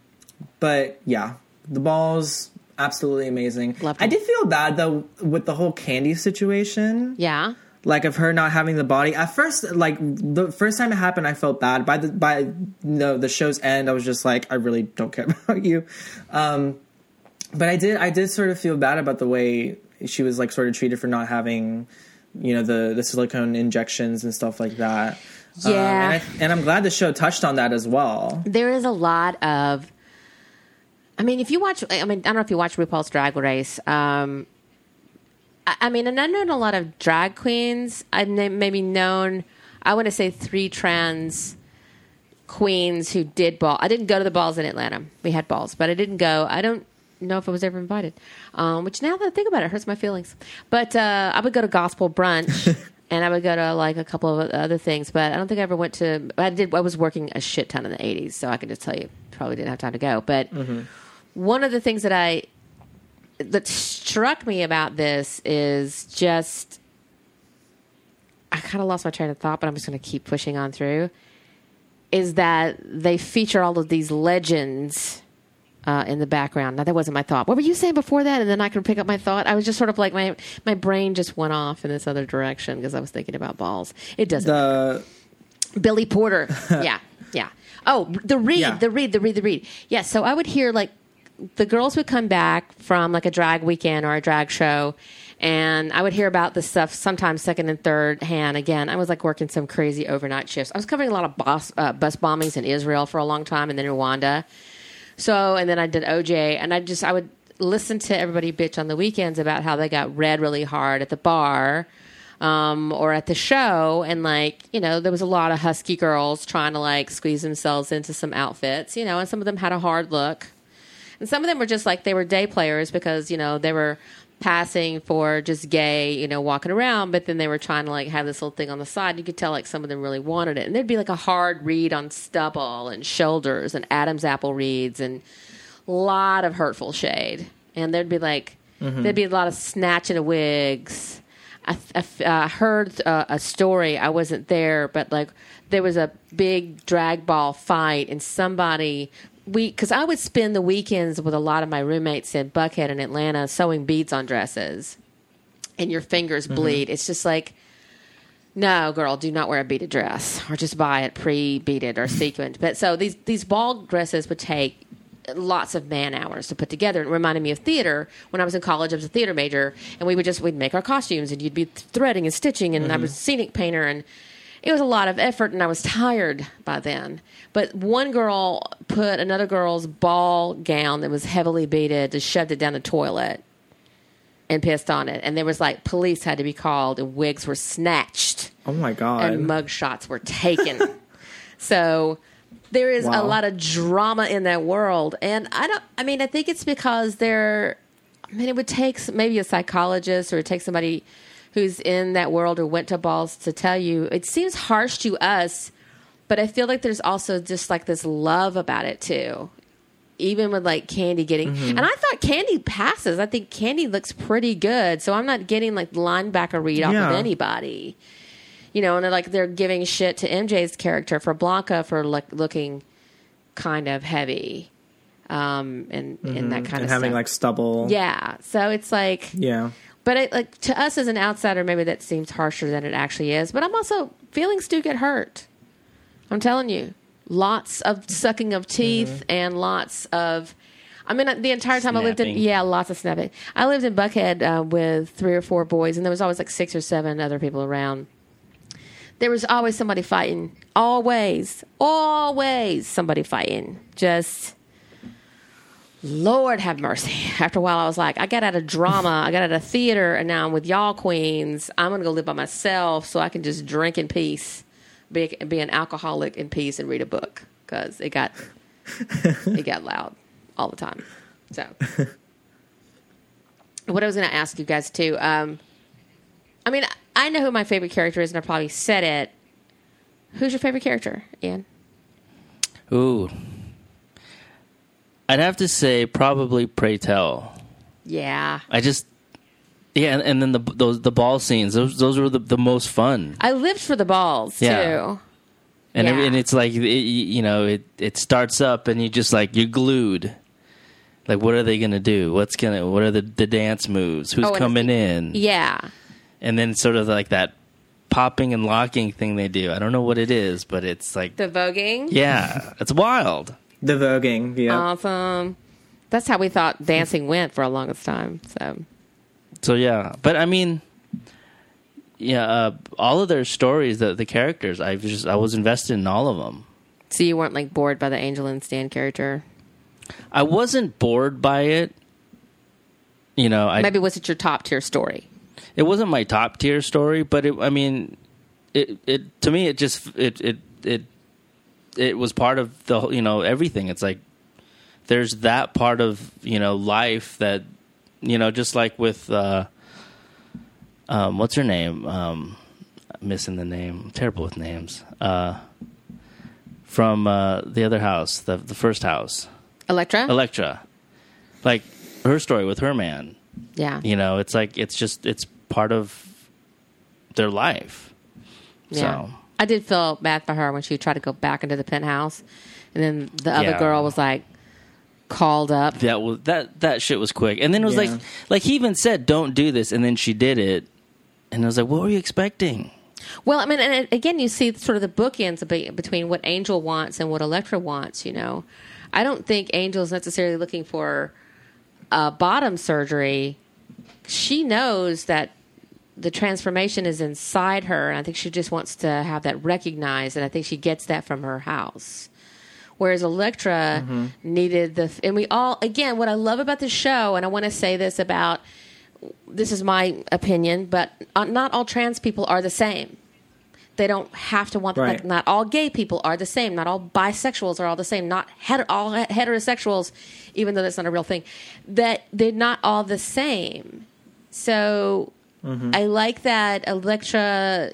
but yeah, the balls absolutely amazing. I did feel bad though with the whole candy situation yeah. Like of her not having the body. At first like the first time it happened i felt bad. By the by no the show's end i was just like i really don't care about you. Um but i did i did sort of feel bad about the way she was like sort of treated for not having you know the the silicone injections and stuff like that. Um, Yeah. and, I, and i'm glad the show touched on that as well. There is a lot of i mean if you watch i mean i don't know if you watch rupaul's drag race um i, mean and i've known a lot of drag queens i've maybe known i want to say three trans queens who did ball. I didn't go to the balls in Atlanta. We had balls, but I didn't go. I don't know if I was ever invited. Um, which now that I think about it, it hurts my feelings. But uh, I would go to gospel brunch. And I would go to like a couple of other things, but I don't think I ever went to. I did. I was working a shit ton in the '80s, so I can just tell you, probably didn't have time to go. But one of the things that I that struck me about this is just I kind of lost my train of thought, but I'm just going to keep pushing on through. Is that they feature all of these legends uh, in the background? Now that wasn't my thought. What were you saying before that? And then I could pick up my thought. I was just sort of like my my brain just went off in this other direction because I was thinking about balls. It doesn't. The Billy Porter. yeah, yeah. Oh, the read, Yeah. the read, the read, the read. Yeah. So I would hear like the girls would come back from like a drag weekend or a drag show, and I would hear about this stuff sometimes second and third hand. Again, I was like working some crazy overnight shifts. I was covering a lot of bus, uh, bus bombings in Israel for a long time, and then Rwanda. So, and then I did OJ, and I just I would listen to everybody bitch on the weekends about how they got read really hard at the bar um, or at the show, and like you know, there was a lot of husky girls trying to like squeeze themselves into some outfits, you know, and some of them had a hard look, and some of them were just like they were day players because you know they were passing for just gay, you know, walking around, but then they were trying to like have this little thing on the side. You could tell like some of them really wanted it, and there'd be like a hard read on stubble and shoulders and Adam's apple reads and a lot of hurtful shade, and there'd be like there'd be a lot of snatching of wigs. I, I, I heard uh, a story. I wasn't there, but like there was a big drag ball fight, and somebody we because I would spend the weekends with a lot of my roommates in Buckhead and Atlanta sewing beads on dresses, and your fingers mm-hmm. bleed. It's just like. No, girl, do not wear a beaded dress, or just buy it pre-beaded or sequined. But so these these ball dresses would take lots of man hours to put together. It reminded me of theater. When I was in college, I was a theater major, and we would just we'd make our costumes, and you'd be threading and stitching, and I mm-hmm. was a scenic painter, and it was a lot of effort, and I was tired by then. But one girl put another girl's ball gown that was heavily beaded, just shoved it down the toilet, and pissed on it. And there was like police had to be called, and wigs were snatched oh my god, and mug shots were taken. so there is a lot of drama in that world, and I don't. I mean, I think it's because they're. I mean, it would take maybe a psychologist or it takes somebody who's in that world or went to balls to tell you. It seems harsh to us, but I feel like there's also just like this love about it too. Even with like Candy getting, and I thought Candy passes. I think Candy looks pretty good, so I'm not getting like linebacker read off of anybody you know, and they're like they're giving shit to MJ's character for Blanca for like looking kind of heavy, um, and and that kind and of having stuff. like stubble. yeah, so it's like, yeah. But it, like to us as an outsider, maybe that seems harsher than it actually is. But I'm also feelings do get hurt. I'm telling you, lots of sucking of teeth and lots of. I mean, the entire time I lived in, yeah, lots of snapping. I lived in Buckhead uh, with three or four boys, and there was always like six or seven other people around. There was always somebody fighting. Always, always somebody fighting. Just, Lord have mercy. After a while, I was like, I got out of drama, I got out of theater, and now I'm with y'all queens. I'm going to go live by myself so I can just drink in peace, be, be an alcoholic in peace, and read a book because it got it got loud all the time. So, what I was going to ask you guys too. Um, I mean, I know who my favorite character is, and I probably said it. Who's your favorite character, Ian? Ooh. I'd have to say probably Pray Tell. Yeah, I just yeah, and, and then the those the ball scenes those those were the, the most fun. I lived for the balls Yeah. too. And Yeah. and it's like it, you know it it starts up and you just like you're glued. Like what are they gonna do? What's gonna what are the the dance moves? Who's Oh, coming in? Yeah, And then sort of like that popping and locking thing they do. I don't know what it is, but it's like the voguing. yeah, it's wild. The voguing. Yeah. Awesome. That's how we thought dancing went for a longest time. So So yeah, but I mean, yeah, uh, all of their stories, the the characters, I was just I was invested in all of them. So you weren't like bored by the Angel and Stan character? I wasn't bored by it. You know, I Maybe was it your top tier story? it wasn't my top tier story, but it, I mean, it it to me it just it it it it was part of the whole- you know everything. It's like there's that part of you know life that you know just like with uh, um, what's her name? Um, missing the name. I'm terrible with names. Uh, from uh, the other house, the the first house, Elektra. Elektra, like her story with her man. yeah. You know, it's like it's just it's part of their life. Yeah. So I did feel bad for her when she tried to go back into the penthouse, and then the other Yeah. girl was like called up. that was that that shit was quick. And then it was Yeah. like like he even said, "Don't do this," and then she did it, and I was like, "What were you expecting?" Well, I mean, and it- again, you see sort of the bookends be- between what Angel wants and what Elektra wants. You know, I don't think Angel's necessarily looking for uh, bottom surgery. She knows that the transformation is inside her, and I think she just wants to have that recognized, and I think she gets that from her house. Whereas Elektra needed the, and we all, again, what I love about the show, and I want to say this about this is my opinion, but uh, not all trans people are the same. They don't have to want Right. like not all gay people are the same. Not all bisexuals are all the same. Not heter- all heterosexuals, even though that's not a real thing. That they're not all the same. So I like that Elektra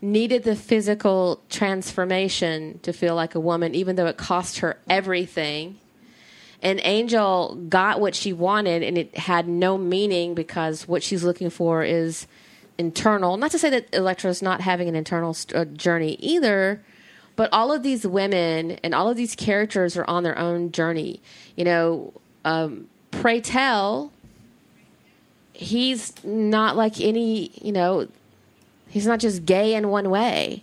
needed the physical transformation to feel like a woman, even though it cost her everything. And Angel got what she wanted, and it had no meaning because what she's looking for is internal. Not to say that Elektra's not having an internal st- uh, journey either, but all of these women and all of these characters are on their own journey. You know, um, pray tell, he's not like any, you know, he's not just gay in one way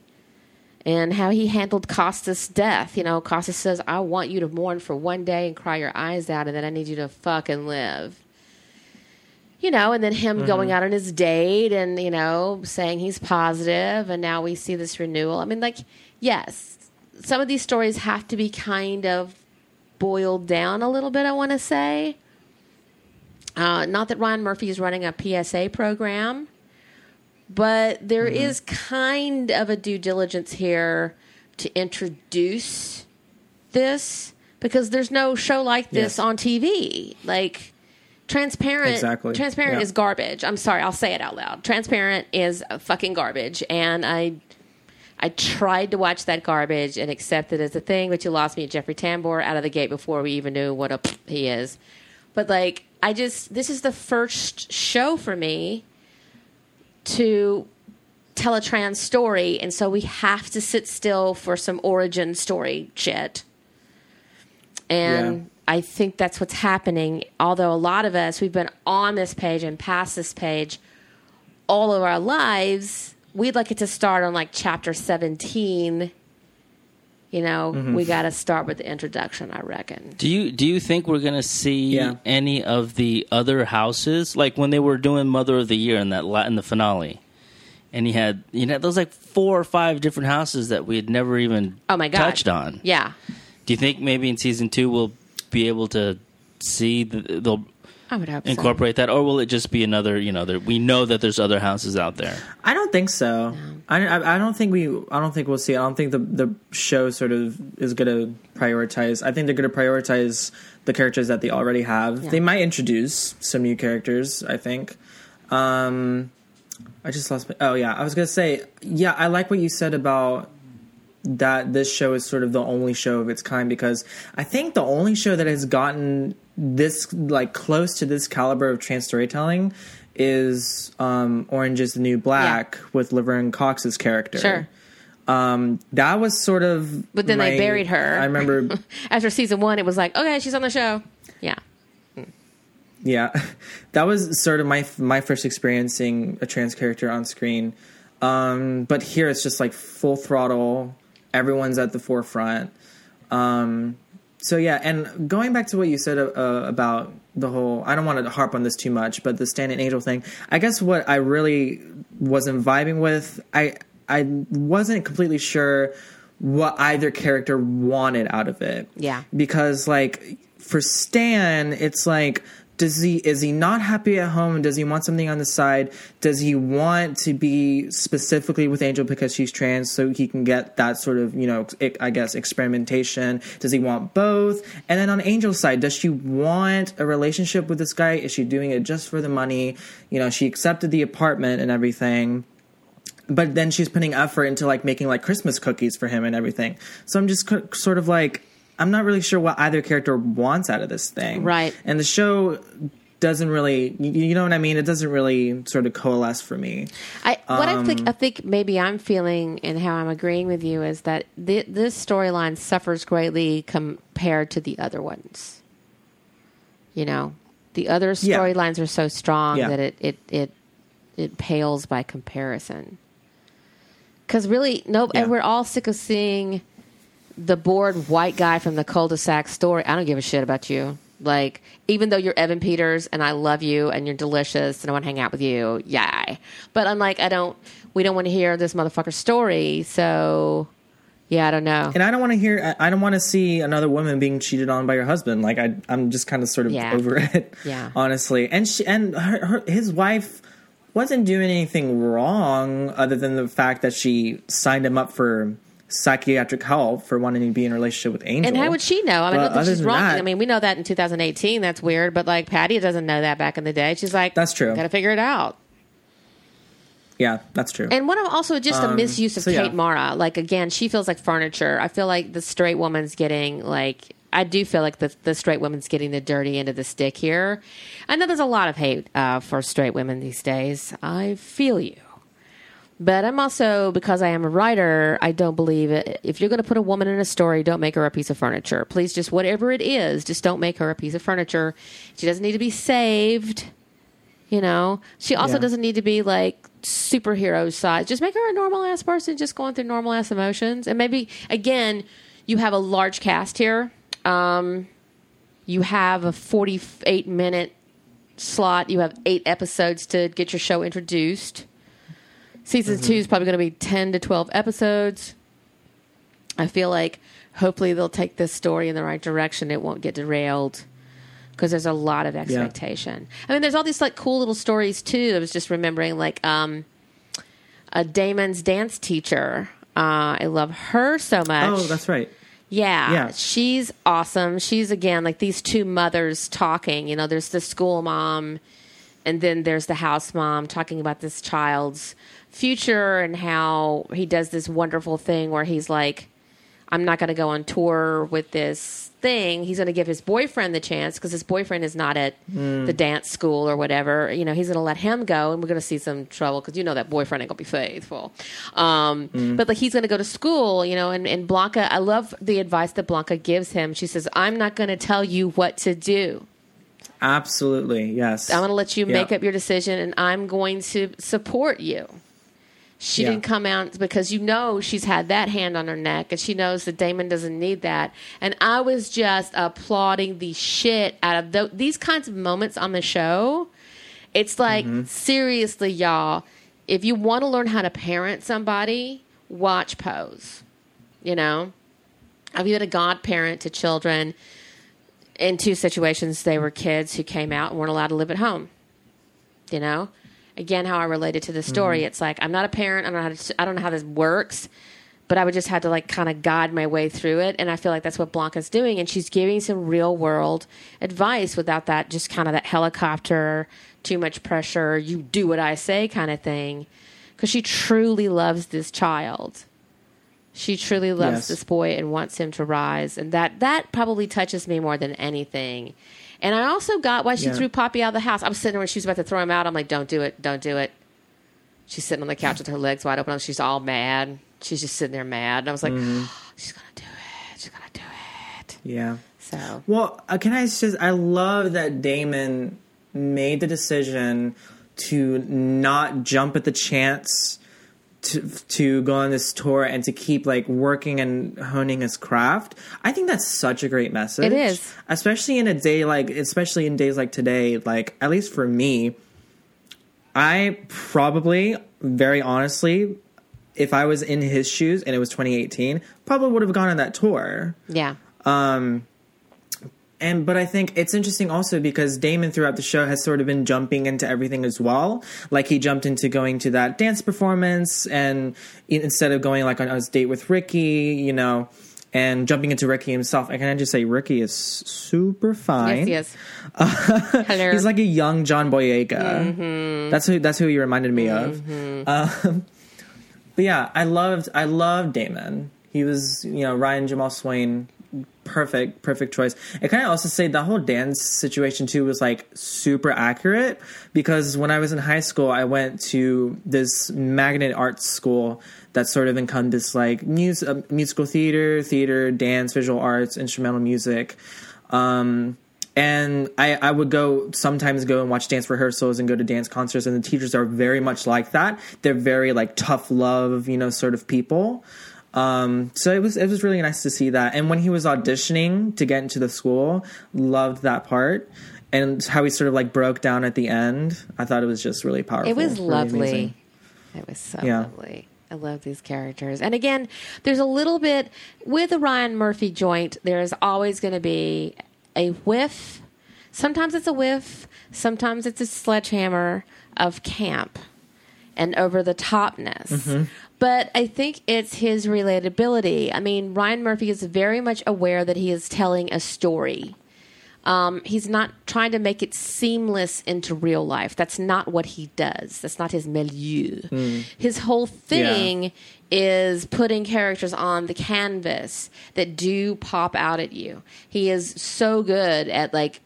and how he handled Costas' death. You know, Costas says, I want you to mourn for one day and cry your eyes out, and then I need you to fucking live. You know, and then him mm-hmm. going out on his date and, you know, saying he's positive, and now we see this renewal. I mean, like, yes, some of these stories have to be kind of boiled down a little bit, I want to say. Uh, not that Ryan Murphy is running a PSA program, but there is kind of a due diligence here to introduce this because there's no show like this Yes. on TV. Like transparent, Exactly. transparent Yeah. is garbage. I'm sorry, I'll say it out loud. Transparent is fucking garbage, and I. I tried to watch that garbage and accept it as a thing, but you lost me at Jeffrey Tambor out of the gate before we even knew what a he is. But like, I just this is the first show for me to tell a trans story, and so we have to sit still for some origin story shit. And Yeah. I think that's what's happening. Although a lot of us, we've been on this page and past this page all of our lives, we'd like it to start on like chapter 17. You know, mm-hmm. we got to start with the introduction, I reckon. Do you do you think we're gonna see Yeah. any of the other houses like when they were doing Mother of the Year in that la- in the finale? And he had you know those like four or five different houses that we had never even Oh my God. touched on. Yeah. Do you think maybe in season two we'll be able to see the, they'll I would hope so. incorporate that, or will it just be another? You know, there, we know that there's other houses out there. I don't think so. I, I I don't think we. I don't think we'll see. I don't think the the show sort of is going to prioritize. I think they're going to prioritize the characters that they already have. Yeah. They might introduce some new characters. I think. Um, I just lost. My, oh yeah, I was going to say. Yeah, I like what you said about that. This show is sort of the only show of its kind because I think the only show that has gotten this like close to this caliber of trans storytelling is um, Orange is the New Black with Laverne Cox's character. Sure. Um, that was sort of. But then they buried her. I remember. After season one, it was like, okay, she's on the show. Yeah. yeah, that was sort of my my first experiencing a trans character on screen. Um, but here it's just like full throttle. Everyone's at the forefront. Um, so yeah, and going back to what you said uh, about the whole, I don't want to harp on this too much, but the stand and angel thing. I guess what I really wasn't vibing with, I I wasn't completely sure what either character wanted out of it. Yeah. because like for Stan, it's like does he is he not happy at home? Does he want something on the side? Does he want to be specifically with Angel because she's trans, so he can get that sort of you know I guess experimentation? Does he want both? And then on Angel's side, does she want a relationship with this guy? Is she doing it just for the money? You know, she accepted the apartment and everything but then she's putting effort into like making like Christmas cookies for him and everything. So I'm just sort of like I'm not really sure what either character wants out of this thing. Right. And the show doesn't really you know what I mean? It doesn't really sort of coalesce for me. I what I Um, think I think maybe I'm feeling and how I'm agreeing with you is that thi- this storyline suffers greatly compared to the other ones. You know, the other Yeah. storylines are so strong Yeah. that it it it it pales by comparison. Because really, no, Yeah. and we're all sick of seeing the bored white guy from the cul-de-sac story. I don't give a shit about you. Like, even though you're Evan Peters and I love you and you're delicious and I want to hang out with you, yay. But I'm like, I don't, we don't want to hear this motherfucker's story. So, yeah, I don't know. And I don't want to hear I don't want to see another woman being cheated on by her husband. Like I I'm just kind of sort of Yeah. over it. Yeah. Honestly. And she and her, her his wife wasn't doing anything wrong other than the fact that she signed him up for psychiatric help for wanting to be in a relationship with Angel. And how would she know? I mean, But I don't think other she's wrong. that- I mean, we know that in 2018. That's weird. But like Patty doesn't know that back in the day. She's like, That's true. Got to figure it out. Yeah, that's true. And what also just a Um, misuse of so, yeah. Kate Mara. Like again, she feels like furniture. I feel like the straight woman's getting like I do feel like the the straight woman's getting the dirty end of the stick here. I know there's a lot of hate uh, for straight women these days. I feel you. But I'm also because I am a writer. I don't believe it. If you're going to put a woman in a story, don't make her a piece of furniture. Please, just whatever it is, just don't make her a piece of furniture. She doesn't need to be saved. You know, she also Yeah. doesn't need to be like superhero size. Just make her a normal ass person, just going through normal ass emotions. And maybe again, you have a large cast here. Um, you have a forty-eight minute slot. You have eight episodes to get your show introduced. Season two is probably going to be ten to twelve episodes. I feel like hopefully they'll take this story in the right direction. It won't get derailed because there's a lot of expectation. I mean, there's all these like cool little stories too. I was just remembering like um, a Damon's dance teacher. Uh, I love her so much. oh, that's right. Yeah, Yeah. she's awesome. She's again like these two mothers talking. You know, there's the school mom, and then there's the house mom talking about this child's future and how he does this wonderful thing where he's like, I'm not going to go on tour with this thing. He's going to give his boyfriend the chance because his boyfriend is not at the dance school or whatever. You know, he's going to let him go, and we're going to see some trouble because you know that boyfriend ain't going to be faithful. Um, But like he's going to go to school, you know, and, and Blanca, I love the advice that Blanca gives him. She says, "I'm not going to tell you what to do. Absolutely. Yes. I'm going to let you Yeah. make up your decision, and I'm going to support you." She Yeah. didn't come out because you know she's had that hand on her neck and she knows that Damon doesn't need that. And I was just applauding the shit out of tho- these kinds of moments on the show. It's like, Mm-hmm. seriously, y'all, if you want to learn how to parent somebody, watch Pose. You know? I've been a godparent to children in two situations. They were kids who came out and weren't allowed to live at home you know again how i related to the story mm-hmm. it's like i'm not a parent i don't know how to, i don't know how this works but i would just have to like kind of guide my way through it and i feel like that's what blanca's doing and she's giving some real world advice without that just kind of that helicopter too much pressure you do what i say kind of thing because she truly loves this child she truly loves Yes. this boy and wants him to rise. And that that probably touches me more than anything. And i also got why she Yeah. threw Papi out of the house. I was sitting there when she was about to throw him out. I'm like don't do it. Don't do it. She's sitting on the couch with her legs wide open. She's all mad. She's just sitting there mad. And i was like Mm-hmm. she's gonna do it. She's gonna do it. Yeah. so. Well, uh, can I just? I love that Damon made the decision to not jump at the chance to to go on this tour and to keep like working and honing his craft. I think that's such a great message. It is. especially in a day like, especially in days like today. Like at least for me, I probably, very honestly, if I was in his shoes and it was 2018, probably would have gone on that tour yeah um, and but I think it's interesting also because Damon throughout the show has sort of been jumping into everything as well. Like he jumped into going to that dance performance, and instead of going like on his date with Ricky, you know, and jumping into Ricky himself. And can I just say, Ricky is super fine. Yes, yes. Hello. He's like a young John Boyega. That's who. That's who he reminded me of. Um, but yeah, I loved. I loved Damon. He was, you know, Ryan Jamal Swain perfect perfect choice. And can i also say the whole dance situation too was like super accurate because when i was in high school i went to this magnet arts school that sort of encompassed like mus- uh, musical theater theater dance visual arts instrumental music. Um, and I, I would go sometimes go and watch dance rehearsals and go to dance concerts and the teachers are very much like that. They're very like tough love you know sort of people um, so it was it was really nice to see that. And when he was auditioning to get into the school, loved that part. And how he sort of like broke down at the end, I thought it was just really powerful. It was really lovely. amazing. It was so Yeah. lovely. I love these characters. And again, there's a little bit with the Ryan Murphy joint, there's always going to be a whiff. Sometimes it's a whiff, sometimes it's a sledgehammer of camp and over the topness. Mm-hmm. But I think it's his relatability. I mean, Ryan Murphy is very much aware that he is telling a story. Um, he's not trying to make it seamless into real life. That's not what he does. That's not his milieu. His whole thing is putting characters on the canvas that do pop out at you. He is so good at like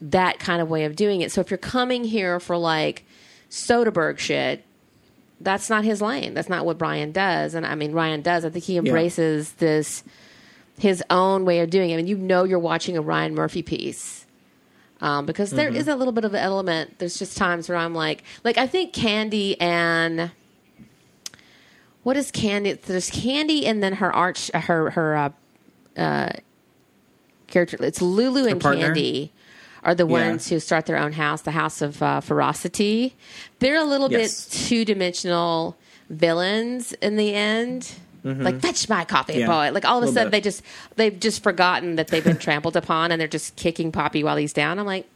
that kind of way of doing it. So if you're coming here for like Soderbergh shit, that's not his lane. That's not what Brian does. And I mean, Ryan does. I think he embraces this his own way of doing it. I mean, you know, you're watching a Ryan Murphy piece um, because there is a little bit of an element. There's just times where I'm like, like I think Candy and what is Candy? There's Candy and then her arch, her her uh, uh, character. It's Lulu and partner? Candy are the Yeah. ones who start their own house, the House of uh, Ferocity. They're a little Yes. bit two dimensional villains in the end. Like fetch my coffee, Mm-hmm. Yeah. boy! Like all of a Little sudden bit. they just they've just forgotten that they've been trampled upon, and they're just kicking Papi while he's down. I'm like,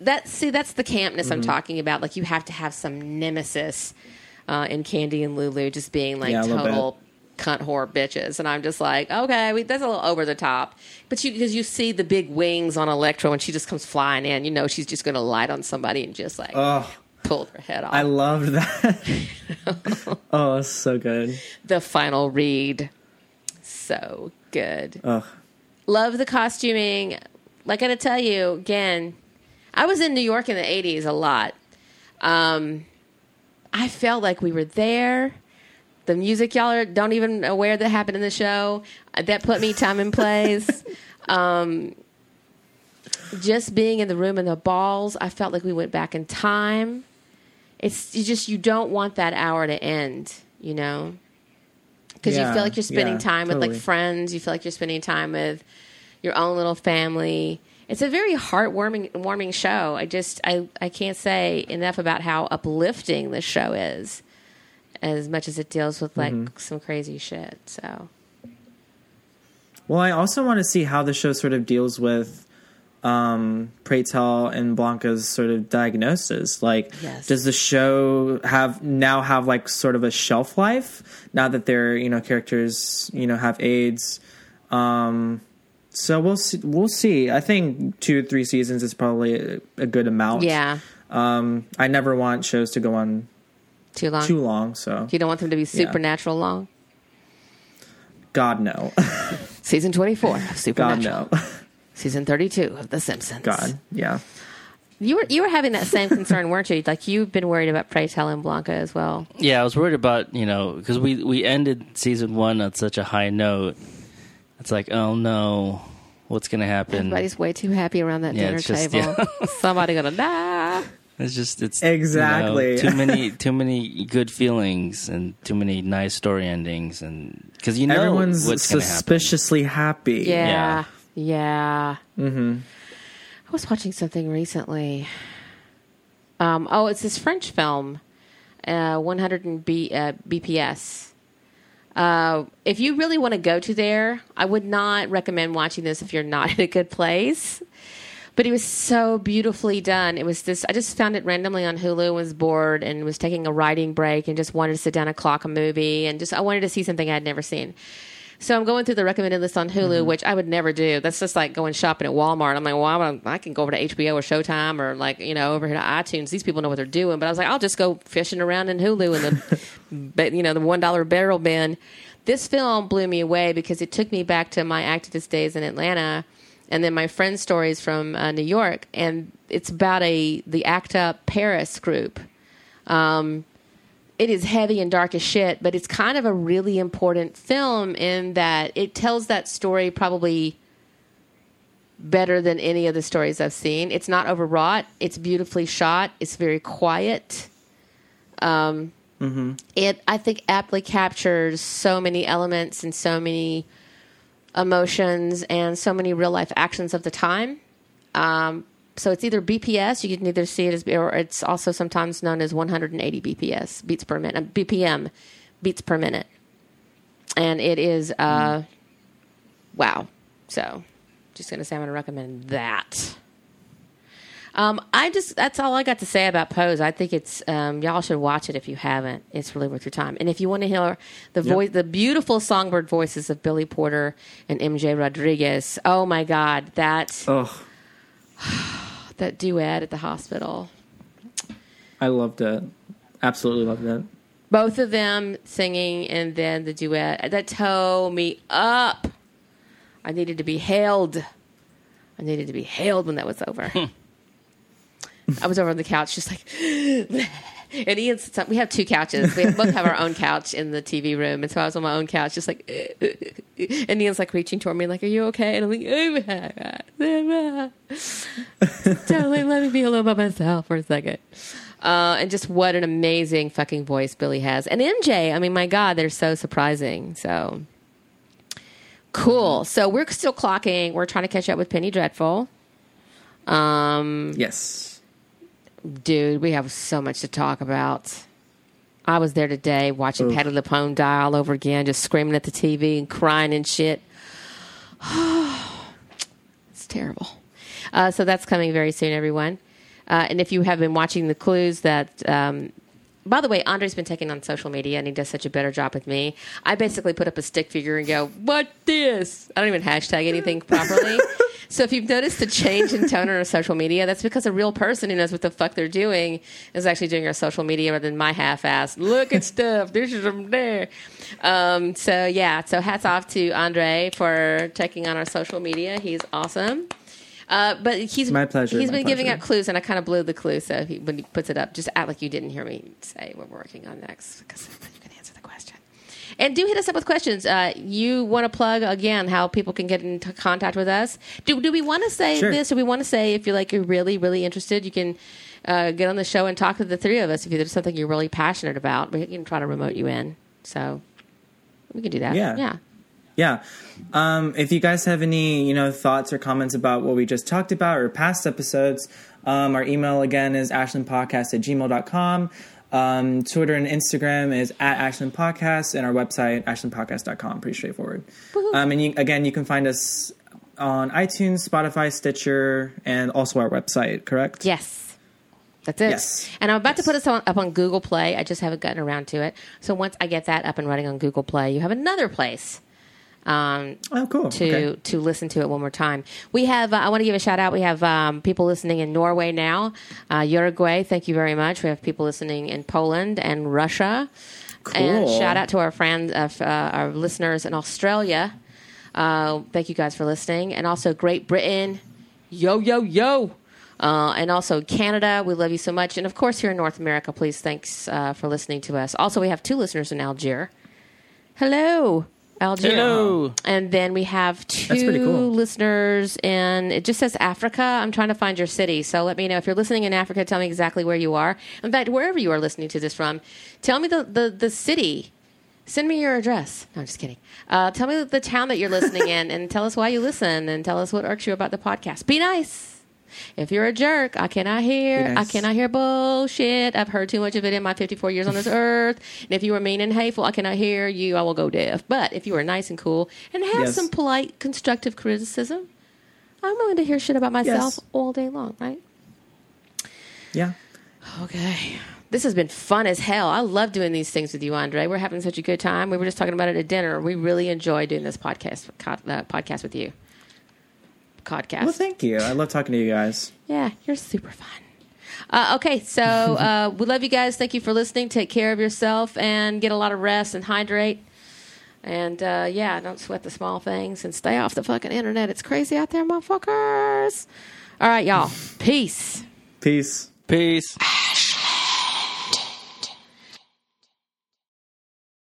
that. See, that's the campness Mm-hmm. I'm talking about. Like you have to have some nemesis uh, in Candy and Lulu just being like Yeah, total cunt whore bitches, and I'm just like, okay, we, that's a little over the top. But you because you see the big wings on Elektra, and she just comes flying in, you know she's just going to light on somebody and just like Oh, pull her head off. I loved that. oh, it's so good. the final read, so good. Ugh. Love the costuming. Like I gotta tell you again, I was in New York in the '80s a lot. Um, I felt like we were there. The music y'all are, don't even aware that happened in the show. Uh, That put me time and place. um, just being in the room and the balls, I felt like we went back in time. It's you just you don't want that hour to end, you know, because you feel like you're spending yeah, time with like friends. You feel like you're spending time with your own little family. It's a very heartwarming warming show. I just I, I can't say enough about how uplifting this show is, as much as it deals with like Mm-hmm. some crazy shit. So Well, I also want to see how the show sort of deals with um Pray Tell and Blanca's sort of diagnosis. Like, Yes. does the show have now have like sort of a shelf life now that their you know characters you know have AIDS? Um, so we'll see. We'll see. I think two three seasons is probably a, a good amount. yeah, Um, I never want shows to go on too long. too long. So you don't want them to be supernatural long. God no, Season twenty four of God no, Season thirty two of The Simpsons. God yeah. You were you were having that same concern, weren't you? Like you've been worried about Pray Tell and Blanca as well. Yeah, I was worried about you know because we we ended season one on such a high note. It's like, oh no, what's gonna happen? Everybody's way too happy around that Yeah, dinner it's just- table. Somebody gonna die. It's just it's you know, Exactly. too many too many good feelings and too many nice story endings and because you know Everyone's what's gonna happen. suspiciously happy. Yeah, yeah. Mm-hmm. I was watching something recently. Um, oh, it's this French film, uh, 100 and B, uh, BPS. Uh, if you really want to go to there, I would not recommend watching this if you're not in a good place. But it was so beautifully done. It was this. I just found it randomly on Hulu. Was bored and was taking a writing break and just wanted to sit down and clock a movie and just I wanted to see something I'd never seen. So I'm going through the recommended list on Hulu, mm-hmm. which I would never do. That's just like going shopping at Walmart. I'm like, well, I, I can go over to HBO or Showtime or like you know over here to iTunes. These people know what they're doing. But I was like, I'll just go fishing around in Hulu in the, but you know, the one dollar barrel bin. This film blew me away because it took me back to my activist days in Atlanta, and then my friends' stories from uh, New York, and it's about a the ACT UP Paris group. Um, it is heavy and dark as shit, but it's kind of a really important film in that it tells that story probably better than any of the stories I've seen. It's not overwrought. It's beautifully shot. It's very quiet. Um, It, I think, aptly captures so many elements and so many emotions and so many real life actions of the time. Um, so it's either BPS, you can either see it as, or it's also sometimes known as 180 BPS, beats per minute, BPM, beats per minute. And it is, uh, wow. So just going to say I'm going to recommend that. Um, I just, that's all I got to say about Pose. I think it's, um, y'all should watch it if you haven't. It's really worth your time. And if you want to hear the voice, the beautiful songbird voices of Billy Porter and MJ Rodriguez, oh my God, that, Oh, that duet at the hospital. I loved it. Absolutely loved it. Both of them singing and then the duet that tore me up. I needed to be hailed. I needed to be hailed when that was over. I was over on the couch just like, and Ian's, we have two couches. We both have our own couch in the TV room. And so I was on my own couch just like, and Ian's like reaching toward me like, are you okay? And I'm like, oh, totally let me be alone by myself for a second. Uh, and just what an amazing fucking voice Billy has. And MJ, I mean, my God, they're so surprising. So cool. So we're still clocking. We're trying to catch up with Penny Dreadful. Um, Yes. Dude, we have so much to talk about. I was there today watching Oof. Patti LuPone die all over again, just screaming at the TV and crying and shit. it's terrible. Uh, so that's coming very soon, everyone. Uh, and if you have been watching the clues that. Um, by the way, Andre's been taking on social media and he does such a better job with me. I basically put up a stick figure and go, What this? I don't even hashtag anything properly. so if you've noticed a change in tone on our social media, that's because a real person who knows what the fuck they're doing is actually doing our social media rather than my half ass. Look at stuff. This is from there. Um, so yeah, so hats off to Andre for taking on our social media. He's awesome. Uh, but he's My pleasure, He's my been giving out clues, and I kind of blew the clue. So he, when he puts it up, just act like you didn't hear me say what we're working on next, because you can answer the question. And do hit us up with questions. Uh, you want to plug again how people can get into contact with us? Do do we want to say Sure. this? Do we want to say if you're like you're really really interested, you can uh, get on the show and talk to the three of us. If there's something you're really passionate about, we can try to remote you in. So we can do that. Yeah. yeah. Yeah. Um, if you guys have any, you know, thoughts or comments about what we just talked about or past episodes, um, our email again is ashlandpodcast at gmail.com. Um, Twitter and Instagram is at Ashland Podcast, and our website, ashlandpodcast.com. Pretty straightforward. Um, and you, again, you can find us on iTunes, Spotify, Stitcher, and also our website, correct? Yes. That's it. Yes. And I'm about to put us on, up on Google Play. I just haven't gotten around to it. So once I get that up and running on Google Play, you have another place um, Oh, cool. to Okay. to listen to it one more time. We have. Uh, I want to give a shout out. We have um, people listening in Norway now, uh, Uruguay. Thank you very much. We have people listening in Poland and Russia. And Cool. shout out to our friends, uh, uh, our listeners in Australia. Uh, thank you guys for listening, and also Great Britain. Yo yo yo. Uh, and also Canada, we love you so much. And of course, here in North America, please thanks uh, for listening to us. Also, we have two listeners in Algiers. Hello, Algiers. Hello. And then we have two cool. listeners and it just says Africa. I'm trying to find your city. So let me know if you're listening in Africa, tell me exactly where you are. In fact, wherever you are listening to this from, tell me the, the, the city. Send me your address. No, I'm just kidding. Uh, tell me the town that you're listening in and tell us why you listen and tell us what irks you about the podcast. Be nice. If you're a jerk, I cannot hear. I cannot hear bullshit. I've heard too much of it in my 54 years on this earth. And if you are mean and hateful, I cannot hear you. I will go deaf. But if you are nice and cool and have Yes. some polite, constructive criticism, I'm willing to hear shit about myself Yes. all day long. Right? Yeah. Okay. This has been fun as hell. I love doing these things with you, Andre. We're having such a good time. We were just talking about it at dinner. We really enjoy doing this podcast uh, podcast with you. Podcast. Well, thank you. I love talking to you guys. yeah, you're super fun. Uh, okay, so uh, we love you guys. Thank you for listening. Take care of yourself and get a lot of rest and hydrate. And uh, yeah, don't sweat the small things and stay off the fucking internet. It's crazy out there, motherfuckers. All right, y'all. Peace. Peace. Peace.